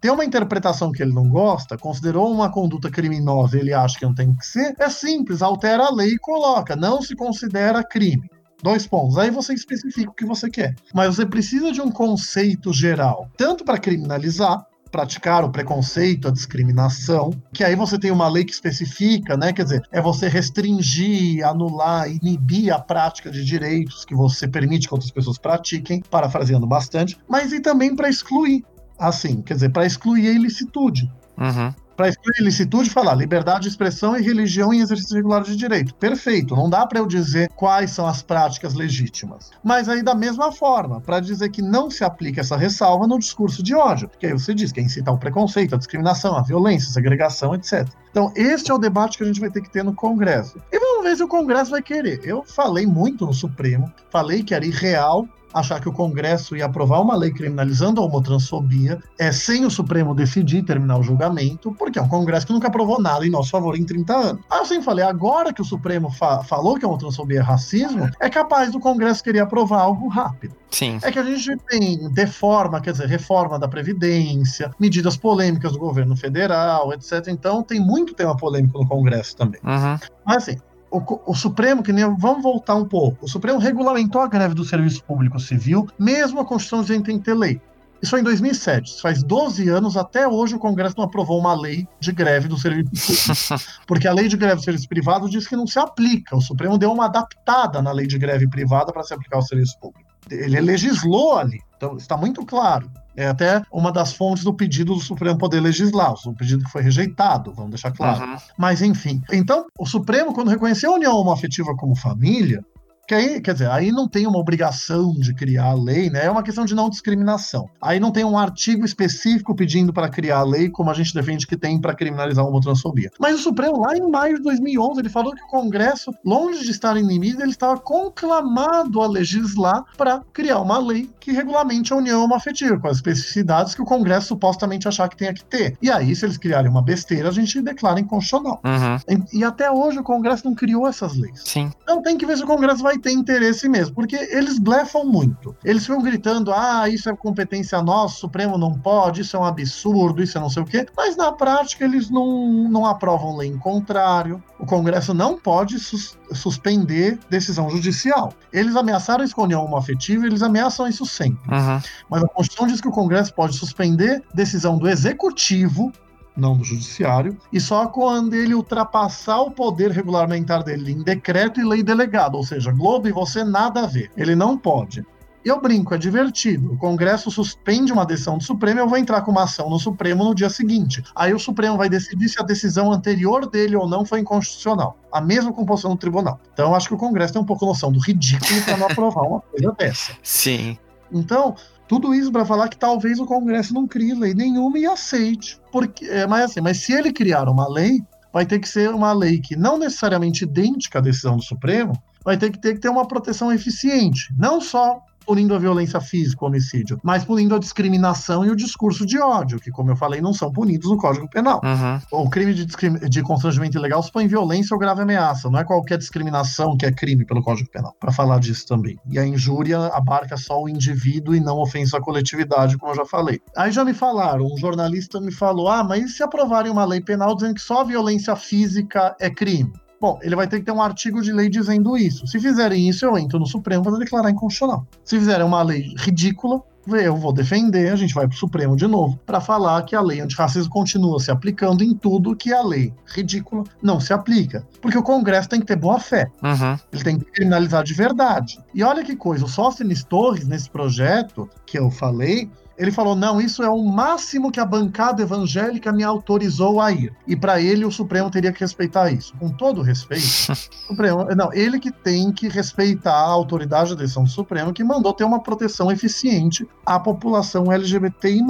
Tem uma interpretação que ele não gosta, considerou uma conduta criminosa ele acha que não tem que ser, é simples, altera a lei e coloca, não se considera crime. Dois pontos. Aí você especifica o que você quer. Mas você precisa de um conceito geral, tanto para criminalizar, praticar o preconceito, a discriminação, que aí você tem uma lei que especifica, né? Quer dizer, é você restringir, anular, inibir a prática de direitos que você permite que outras pessoas pratiquem, parafraseando bastante, mas e também para excluir. Assim, quer dizer, para excluir a ilicitude. Uhum para excluir ilicitude, falar liberdade de expressão e religião em exercício regular de direito. Perfeito, não dá para eu dizer quais são as práticas legítimas. Mas aí, da mesma forma, para dizer que não se aplica essa ressalva no discurso de ódio, que aí você diz que é incitar o preconceito, a discriminação, a violência, a segregação, etc. Então, este é o debate que a gente vai ter que ter no Congresso. E vamos ver se o Congresso vai querer. Eu falei muito no Supremo, falei que era irreal achar que o Congresso ia aprovar uma lei criminalizando a homotransfobia, é, sem o Supremo decidir terminar o julgamento, porque é um Congresso que nunca aprovou nada em nosso favor em 30 anos. Aí eu sempre falei, agora que o Supremo fa falou que a homotransfobia é racismo, é capaz do Congresso querer aprovar algo rápido. Sim. É que a gente tem deforma, quer dizer, reforma da Previdência, medidas polêmicas do governo federal, etc. Então tem muito tema polêmico no Congresso também. Uhum. Mas assim, o, o, Supremo, que nem vamos voltar um pouco, o Supremo regulamentou a greve do serviço público civil, mesmo a Constituição dizendo que tem que ter lei. Isso foi em 2007. Isso faz 12 anos, até hoje o Congresso não aprovou uma lei de greve do serviço público. Porque a lei de greve do serviço privado diz que não se aplica. O Supremo deu uma adaptada na lei de greve privada para se aplicar ao serviço público. Ele legislou ali. Então, está muito claro. É até uma das fontes do pedido do Supremo poder legislar, o pedido que foi rejeitado, vamos deixar claro. Uhum. Mas, enfim. Então, o Supremo, quando reconheceu a união homoafetiva como família, que aí, quer dizer, aí não tem uma obrigação de criar a lei, né? É uma questão de não discriminação. Aí não tem um artigo específico pedindo para criar a lei, como a gente defende que tem para criminalizar a homotransfobia. Mas o Supremo, lá em maio de 2011, ele falou que o Congresso, longe de estar inimigo, ele estava conclamado a legislar para criar uma lei que regulamente a união homoafetiva, com as especificidades que o Congresso supostamente achar que tenha que ter. E aí, se eles criarem uma besteira, a gente declara inconstitucional. Uhum. E, e até hoje o Congresso não criou essas leis. Sim. Então tem que ver se o Congresso vai ter interesse mesmo, porque eles blefam muito. Eles ficam gritando: ah, isso é competência nossa, o Supremo não pode, isso é um absurdo, isso é não sei o quê, mas na prática eles não, não aprovam lei em contrário. O Congresso não pode sus suspender decisão judicial. Eles ameaçaram escolher uma afetiva, eles ameaçam isso sempre. Uhum. Mas a Constituição diz que o Congresso pode suspender decisão do Executivo não do judiciário, e só quando ele ultrapassar o poder regulamentar dele em decreto e lei delegada, ou seja, Globo e você nada a ver. Ele não pode. Eu brinco, é divertido. O Congresso suspende uma decisão do Supremo, eu vou entrar com uma ação no Supremo no dia seguinte. Aí o Supremo vai decidir se a decisão anterior dele ou não foi inconstitucional. A mesma composição do tribunal. Então eu acho que o Congresso tem um pouco noção do ridículo para não aprovar uma coisa dessa. Sim. Então, tudo isso para falar que talvez o Congresso não crie lei nenhuma e aceite. Porque, é, mas assim, mas se ele criar uma lei, vai ter que ser uma lei que não necessariamente idêntica à decisão do Supremo, vai ter que ter que ter uma proteção eficiente, não só punindo a violência física, o homicídio, mas punindo a discriminação e o discurso de ódio, que, como eu falei, não são punidos no Código Penal. Uhum. O crime de, de constrangimento ilegal supõe violência ou grave ameaça, não é qualquer discriminação que é crime pelo Código Penal, para falar disso também. E a injúria abarca só o indivíduo e não ofensa a coletividade, como eu já falei. Aí já me falaram, um jornalista me falou: ah, mas e se aprovarem uma lei penal dizendo que só a violência física é crime? Bom, ele vai ter que ter um artigo de lei dizendo isso. Se fizerem isso, eu entro no Supremo para declarar inconstitucional. Se fizerem uma lei ridícula, eu vou defender, a gente vai para o Supremo de novo, para falar que a lei antirracismo continua se aplicando em tudo que a lei ridícula não se aplica. Porque o Congresso tem que ter boa fé. Uhum. Ele tem que criminalizar de verdade. E olha que coisa, o Sóstenes Torres, nesse projeto que eu falei, ele falou: não, isso é o máximo que a bancada evangélica me autorizou a ir. E para ele, o Supremo teria que respeitar isso. Com todo respeito, Supremo, não, ele que tem que respeitar a autoridade da decisão do Supremo, que mandou ter uma proteção eficiente à população LGBTI.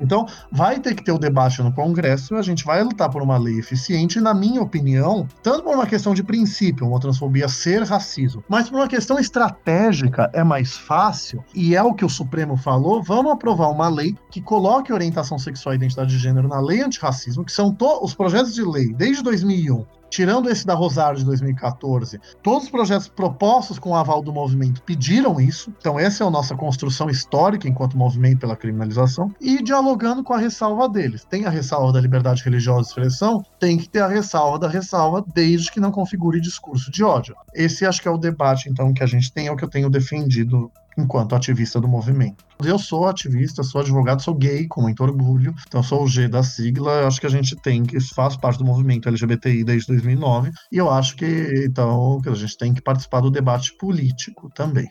Então, vai ter que ter o debate no Congresso, a gente vai lutar por uma lei eficiente, e, na minha opinião, tanto por uma questão de princípio, uma transfobia ser racismo, mas por uma questão estratégica, é mais fácil, e é o que o Supremo falou, vamos aprovar uma uma lei que coloque orientação sexual e identidade de gênero na lei antirracismo, que são os projetos de lei desde 2001 tirando esse da Rosário de 2014, todos os projetos propostos com o aval do movimento pediram isso. Então, essa é a nossa construção histórica enquanto movimento pela criminalização. E dialogando com a ressalva deles. Tem a ressalva da liberdade religiosa de expressão, tem que ter a ressalva da ressalva, desde que não configure discurso de ódio. Esse acho que é o debate, então, que a gente tem, é o que eu tenho defendido enquanto ativista do movimento. Eu sou ativista, sou advogado, sou gay, com muito orgulho, então sou o G da sigla. Acho que a gente tem que faz parte do movimento LGBTI desde 2009 e eu acho que então que a gente tem que participar do debate político também.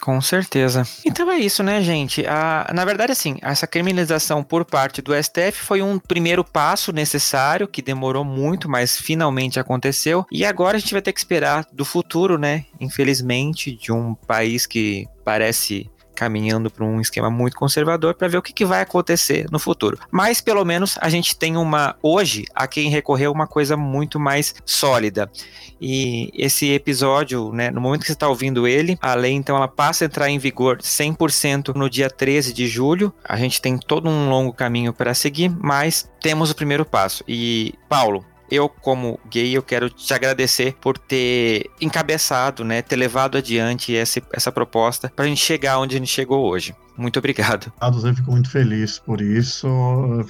Com certeza. Então é isso, né, gente? A, na verdade, assim, essa criminalização por parte do STF foi um primeiro passo necessário, que demorou muito, mas finalmente aconteceu. E agora a gente vai ter que esperar do futuro, né? Infelizmente, de um país que parece caminhando para um esquema muito conservador para ver o que, que, vai acontecer no futuro. Mas pelo menos a gente tem uma hoje a quem recorrer uma coisa muito mais sólida. E esse episódio, né, no momento que você está ouvindo ele, a lei então ela passa a entrar em vigor 100% no dia 13 de julho. A gente tem todo um longo caminho para seguir, mas temos o primeiro passo. E Paulo, eu, como gay, eu quero te agradecer por ter encabeçado, né, ter levado adiante essa, essa proposta para a gente chegar onde a gente chegou hoje. Muito obrigado. Eu fico muito feliz por isso.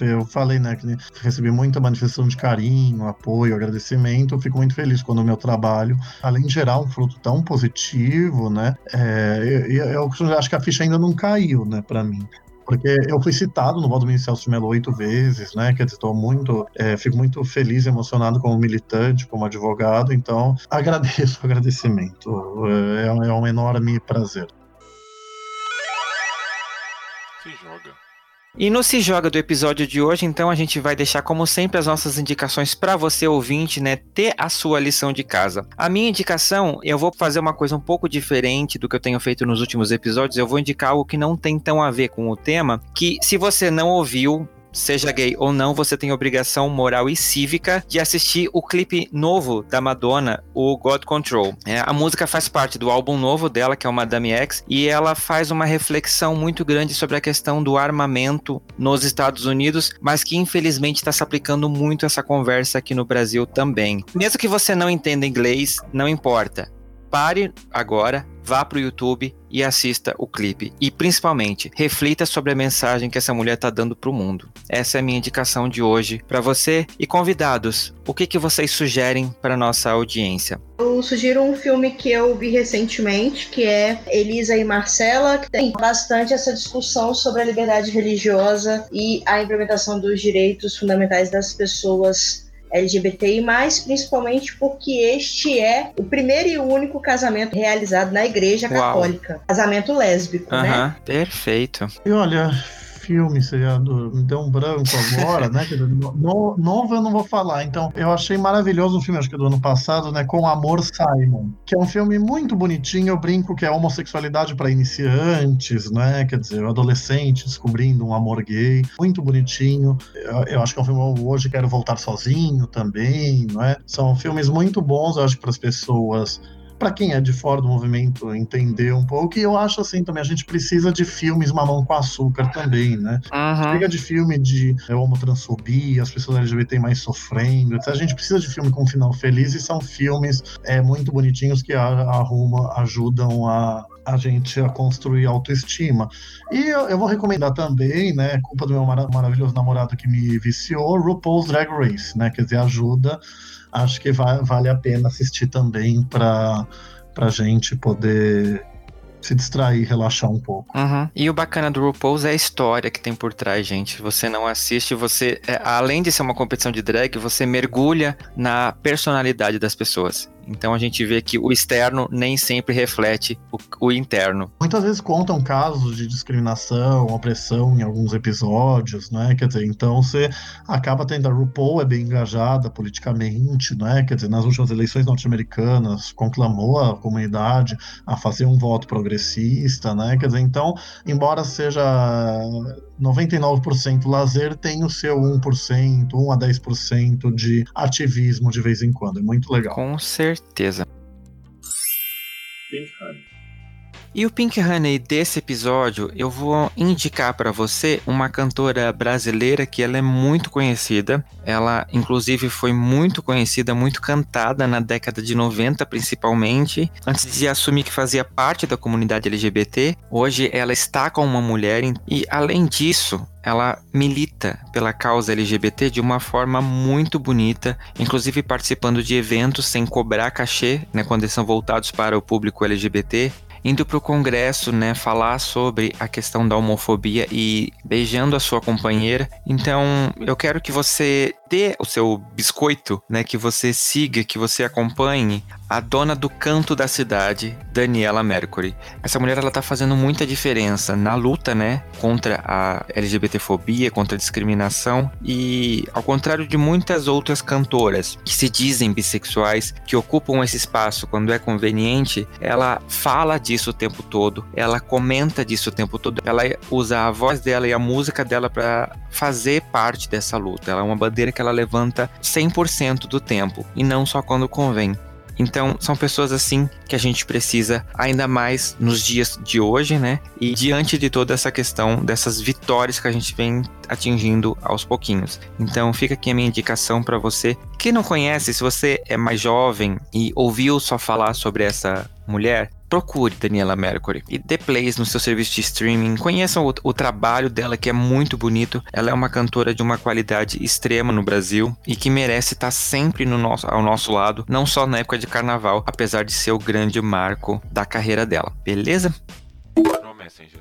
Eu falei, né, que recebi muita manifestação de carinho, apoio, agradecimento. Eu fico muito feliz quando o meu trabalho, além de gerar um fruto tão positivo, né, é, eu, eu, eu acho que a ficha ainda não caiu, né, para mim porque eu fui citado no Valdomiro Celso de Mello oito vezes, né? Quer dizer, estou muito, é, fico muito feliz e emocionado como militante, como advogado, então agradeço o agradecimento. É, é um enorme prazer. Se joga. E no Se Joga do episódio de hoje, então, a gente vai deixar, como sempre, as nossas indicações para você, ouvinte, né, ter a sua lição de casa. A minha indicação, eu vou fazer uma coisa um pouco diferente do que eu tenho feito nos últimos episódios, eu vou indicar algo que não tem tão a ver com o tema, que se você não ouviu, seja gay ou não, você tem obrigação moral e cívica de assistir o clipe novo da Madonna, o God Control. É, a música faz parte do álbum novo dela, que é o Madame X, e ela faz uma reflexão muito grande sobre a questão do armamento nos Estados Unidos, mas que infelizmente está se aplicando muito essa conversa aqui no Brasil também. Mesmo que você não entenda inglês, não importa. Pare agora, vá para o YouTube e assista o clipe. E principalmente, reflita sobre a mensagem que essa mulher está dando para o mundo. Essa é a minha indicação de hoje para você e convidados. O que, que vocês sugerem para nossa audiência? Eu sugiro um filme que eu vi recentemente, que é Elisa e Marcela, que tem bastante essa discussão sobre a liberdade religiosa e a implementação dos direitos fundamentais das pessoas LGBTI, principalmente porque este é o primeiro e único casamento realizado na Igreja Uau. Católica. Casamento lésbico, uh -huh, né? Perfeito. E olha, filme, seriado, me deu um branco agora, né? No, novo eu não vou falar. Então, eu achei maravilhoso o filme, acho que do ano passado, né? Com Amor Simon, que é um filme muito bonitinho. Eu brinco que é homossexualidade para iniciantes, né? Quer dizer, o adolescente descobrindo um amor gay, muito bonitinho. Eu, eu acho que é um filme hoje quero voltar sozinho também, não é? São filmes muito bons, eu acho, para as pessoas para quem é de fora do movimento entender um pouco. E eu acho assim também, a gente precisa de filmes mamão com açúcar também, né? Uhum. Chega de filme de é, homotransfobia, as pessoas LGBT mais sofrendo. A gente precisa de filme com um final feliz e são filmes é, muito bonitinhos que arrumam, ajudam a, a gente a construir autoestima. E eu, eu, vou recomendar também, né, culpa do meu mar maravilhoso namorado que me viciou, RuPaul's Drag Race, né, quer dizer, ajuda, acho que vai, vale a pena assistir também para a gente poder se distrair, relaxar um pouco. Uhum. E o bacana do RuPaul's é a história que tem por trás, gente. Você não assiste, você, é, além de ser uma competição de drag, você mergulha na personalidade das pessoas. Então a gente vê que o externo nem sempre reflete o, o, interno. Muitas vezes contam casos de discriminação, opressão em alguns episódios, né? Quer dizer, então você acaba tendo a RuPaul é bem engajada politicamente, né? Quer dizer, nas últimas eleições norte-americanas conclamou a comunidade a fazer um voto progressista, né? Quer dizer, então, embora seja 99% lazer tem o seu 1%, 1 a 10% de ativismo de vez em quando. É muito legal. Com certeza. E o Pink Honey desse episódio, eu vou indicar para você uma cantora brasileira que ela é muito conhecida. Ela, inclusive, foi muito conhecida, muito cantada na década de 90, principalmente. Antes de assumir que fazia parte da comunidade LGBT, hoje ela está com uma mulher e, além disso, ela milita pela causa LGBT de uma forma muito bonita, inclusive participando de eventos sem cobrar cachê, né, quando eles são voltados para o público LGBT indo para o Congresso, né, falar sobre a questão da homofobia e beijando a sua companheira. Então, eu quero que você dê o seu biscoito, né, que você siga, que você acompanhe a dona do canto da cidade, Daniela Mercury. Essa mulher ela tá fazendo muita diferença na luta, né, contra a LGBTfobia, contra a discriminação e ao contrário de muitas outras cantoras que se dizem bissexuais, que ocupam esse espaço quando é conveniente, ela fala disso o tempo todo, ela comenta disso o tempo todo, ela usa a voz dela e a música dela para fazer parte dessa luta. Ela é uma bandeira que ela levanta 100% do tempo e não só quando convém. Então, são pessoas assim que a gente precisa ainda mais nos dias de hoje, né? E diante de toda essa questão dessas vitórias que a gente vem atingindo aos pouquinhos. Então, fica aqui a minha indicação para você. Quem não conhece, se você é mais jovem e ouviu só falar sobre essa mulher, procure Daniela Mercury e dê plays no seu serviço de streaming. Conheçam o, o, trabalho dela, que é muito bonito. Ela é uma cantora de uma qualidade extrema no Brasil e que merece estar sempre no nosso, ao nosso lado, não só na época de carnaval, apesar de ser o grande marco da carreira dela. Beleza?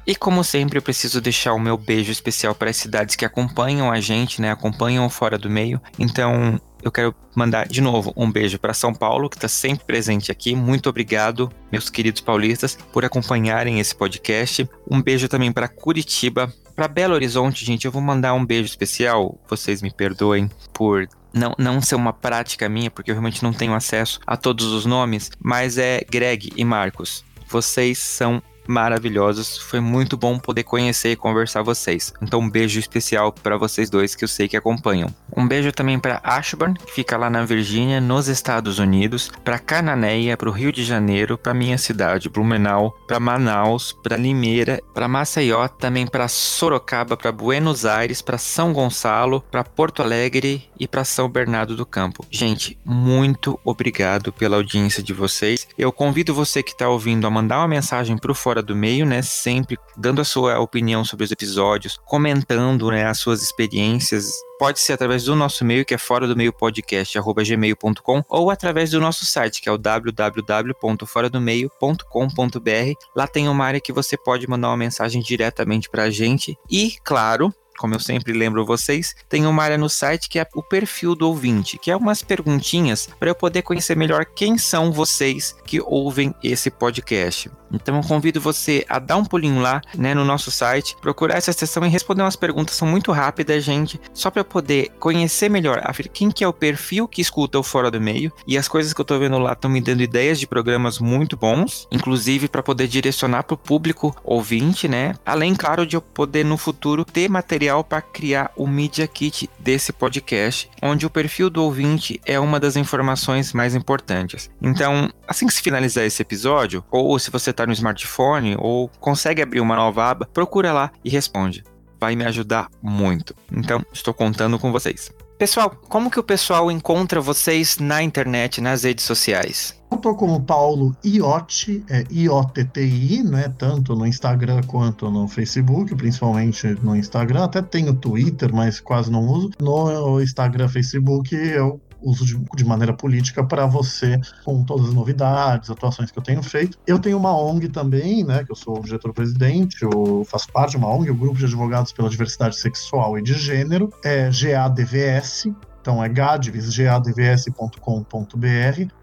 E como sempre, eu preciso deixar o meu beijo especial para as cidades que acompanham a gente, né? Acompanham Fora do Meio. Então, eu quero mandar de novo um beijo para São Paulo, que está sempre presente aqui. Muito obrigado, meus queridos paulistas, por acompanharem esse podcast. Um beijo também para Curitiba, para Belo Horizonte, gente. Eu vou mandar um beijo especial. Vocês me perdoem por não, não ser uma prática minha, porque eu realmente não tenho acesso a todos os nomes, mas é Greg e Marcos. Vocês são maravilhosos. Foi muito bom poder conhecer e conversar vocês. Então, um beijo especial para vocês dois que eu sei que acompanham. Um beijo também para Ashburn, que fica lá na Virgínia, nos Estados Unidos, para Cananéia, para o Rio de Janeiro, para minha cidade, Blumenau, para Manaus, para Limeira, para Maceió, também para Sorocaba, para Buenos Aires, para São Gonçalo, para Porto Alegre e para São Bernardo do Campo. Gente, muito obrigado pela audiência de vocês. Eu convido você que está ouvindo a mandar uma mensagem para o Fora do Meio, né? Sempre dando a sua opinião sobre os episódios, comentando né, as suas experiências. Pode ser através do nosso e-mail, que é fora do meio podcast, gmail.com, ou através do nosso site, que é o www.foradomeio.com.br. Lá tem uma área que você pode mandar uma mensagem diretamente para a gente. E, claro, como eu sempre lembro vocês, tem uma área no site que é o perfil do ouvinte, que é umas perguntinhas para eu poder conhecer melhor quem são vocês que ouvem esse podcast. Então eu convido você a dar um pulinho lá, né, no nosso site, procurar essa sessão e responder umas perguntas, são muito rápidas, gente, só para poder conhecer melhor quem que é o perfil que escuta o Fora do Meio e as coisas que eu tô vendo lá estão me dando ideias de programas muito bons, inclusive para poder direcionar para o público ouvinte, né? Além, claro, de eu poder no futuro ter material para criar o Media Kit desse podcast, onde o perfil do ouvinte é uma das informações mais importantes. Então, assim que se finalizar esse episódio, ou se você está no smartphone ou consegue abrir uma nova aba, procura lá e responde. Vai me ajudar muito. Então, estou contando com vocês. Pessoal, como que o pessoal encontra vocês na internet, nas redes sociais? Eu tô como Paulo Iotti, é I-O-T-T-I, né? Tanto no Instagram quanto no Facebook, principalmente no Instagram. Até tenho Twitter, mas quase não uso. No Instagram, Facebook, eu uso de, de maneira política para você, com todas as novidades, atuações que eu tenho feito. Eu tenho uma ONG também, né, que eu sou diretor-presidente, eu faço parte de uma ONG, o Grupo de Advogados pela Diversidade Sexual e de Gênero, é GADVS, então é gadvis, gadvs.com.br,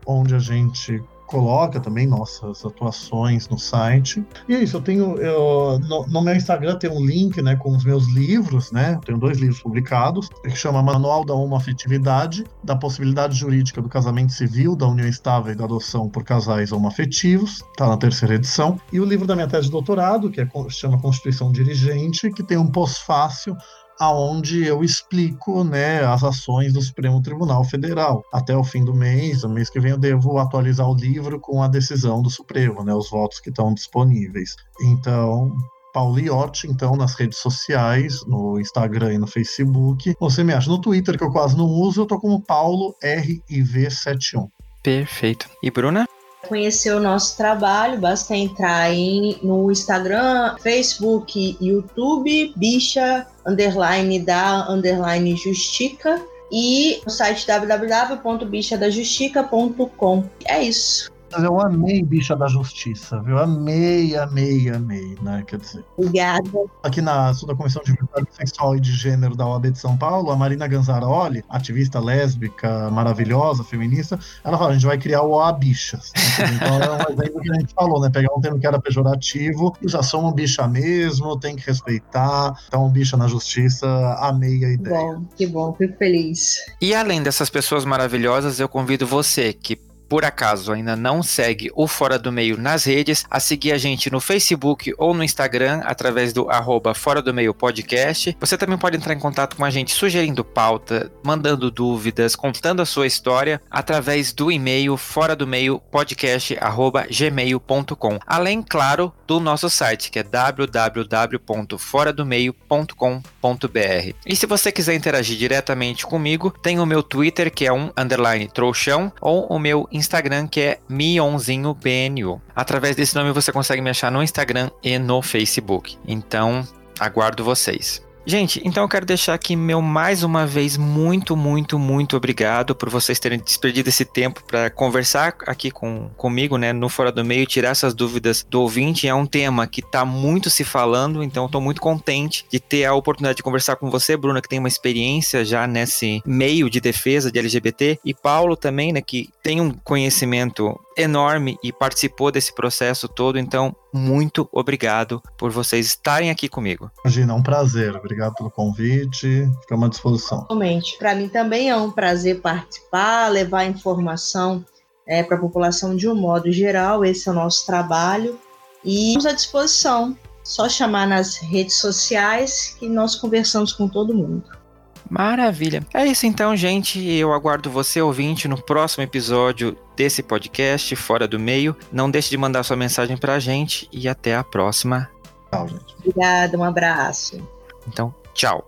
onde a gente coloca também nossas atuações no site. E é isso, eu tenho eu, no, no, meu Instagram tem um link, né, com os meus livros, né? Eu tenho dois livros publicados, que chama Manual da Homoafetividade, da possibilidade jurídica do casamento civil, da união estável e da adoção por casais homoafetivos, tá na terceira edição. E o livro da minha tese de doutorado, que é, chama Constituição Dirigente, que tem um pós-fácil aonde eu explico né, as ações do Supremo Tribunal Federal. Até o fim do mês, no mês que vem, eu devo atualizar o livro com a decisão do Supremo, né, os votos que estão disponíveis. Então, Paulo Iotti, então, nas redes sociais, no Instagram e no Facebook. Você me acha no Twitter, que eu quase não uso, eu tô como Paulo RIV71. Perfeito. E Bruna? Conhecer o nosso trabalho, basta entrar em, no Instagram, Facebook, YouTube, bicha, underline da, underline justica e o site www.bichadajustica.com. É isso eu amei Bicha da Justiça, viu? Amei, amei, amei, né? Quer dizer. Obrigada. Aqui na sou da Comissão de Liberdade Sexual e de Gênero da OAB de São Paulo, a Marina Ganzaroli, ativista lésbica, maravilhosa, feminista, ela fala: a gente vai criar o OA Bichas. Então é um exemplo que a gente falou, né? Pegar um termo que era pejorativo e já somos bicha mesmo, tem que respeitar. Então, bicha na justiça, amei a ideia. Bom, que bom, fico feliz. E além dessas pessoas maravilhosas, eu convido você que por acaso ainda não segue o Fora do Meio nas redes, a seguir a gente no Facebook ou no Instagram através do arroba Fora do Meio Podcast. Você também pode entrar em contato com a gente sugerindo pauta, mandando dúvidas, contando a sua história através do e-mail fora do meio podcast arroba gmail.com. Além, claro, do nosso site que é www.foradomeio.com.br. E se você quiser interagir diretamente comigo, tem o meu Twitter que é um underline trouxão ou o meu Instagram, que é mionzinhopnu. Através desse nome você consegue me achar no Instagram e no Facebook. Então, aguardo vocês. Gente, então eu quero deixar aqui meu mais uma vez muito, muito, muito obrigado por vocês terem desperdido esse tempo para conversar aqui com, comigo, né, no Fora do Meio, tirar essas dúvidas do ouvinte. É um tema que está muito se falando, então estou muito contente de ter a oportunidade de conversar com você, Bruna, que tem uma experiência já nesse meio de defesa de LGBT, e Paulo também, né, que tem um conhecimento enorme e participou desse processo todo. Então, muito obrigado por vocês estarem aqui comigo. Imagina, é um prazer. Obrigado pelo convite. Ficamos à disposição. Realmente, para mim também é um prazer participar, levar informação é, para a população de um modo geral. Esse é o nosso trabalho. E estamos à disposição. Só chamar nas redes sociais que nós conversamos com todo mundo. Maravilha. É isso então, gente. Eu aguardo você, ouvinte, no próximo episódio desse podcast, Fora do Meio. Não deixe de mandar sua mensagem pra gente e até a próxima. Tchau, gente. Obrigada, um abraço. Então, tchau.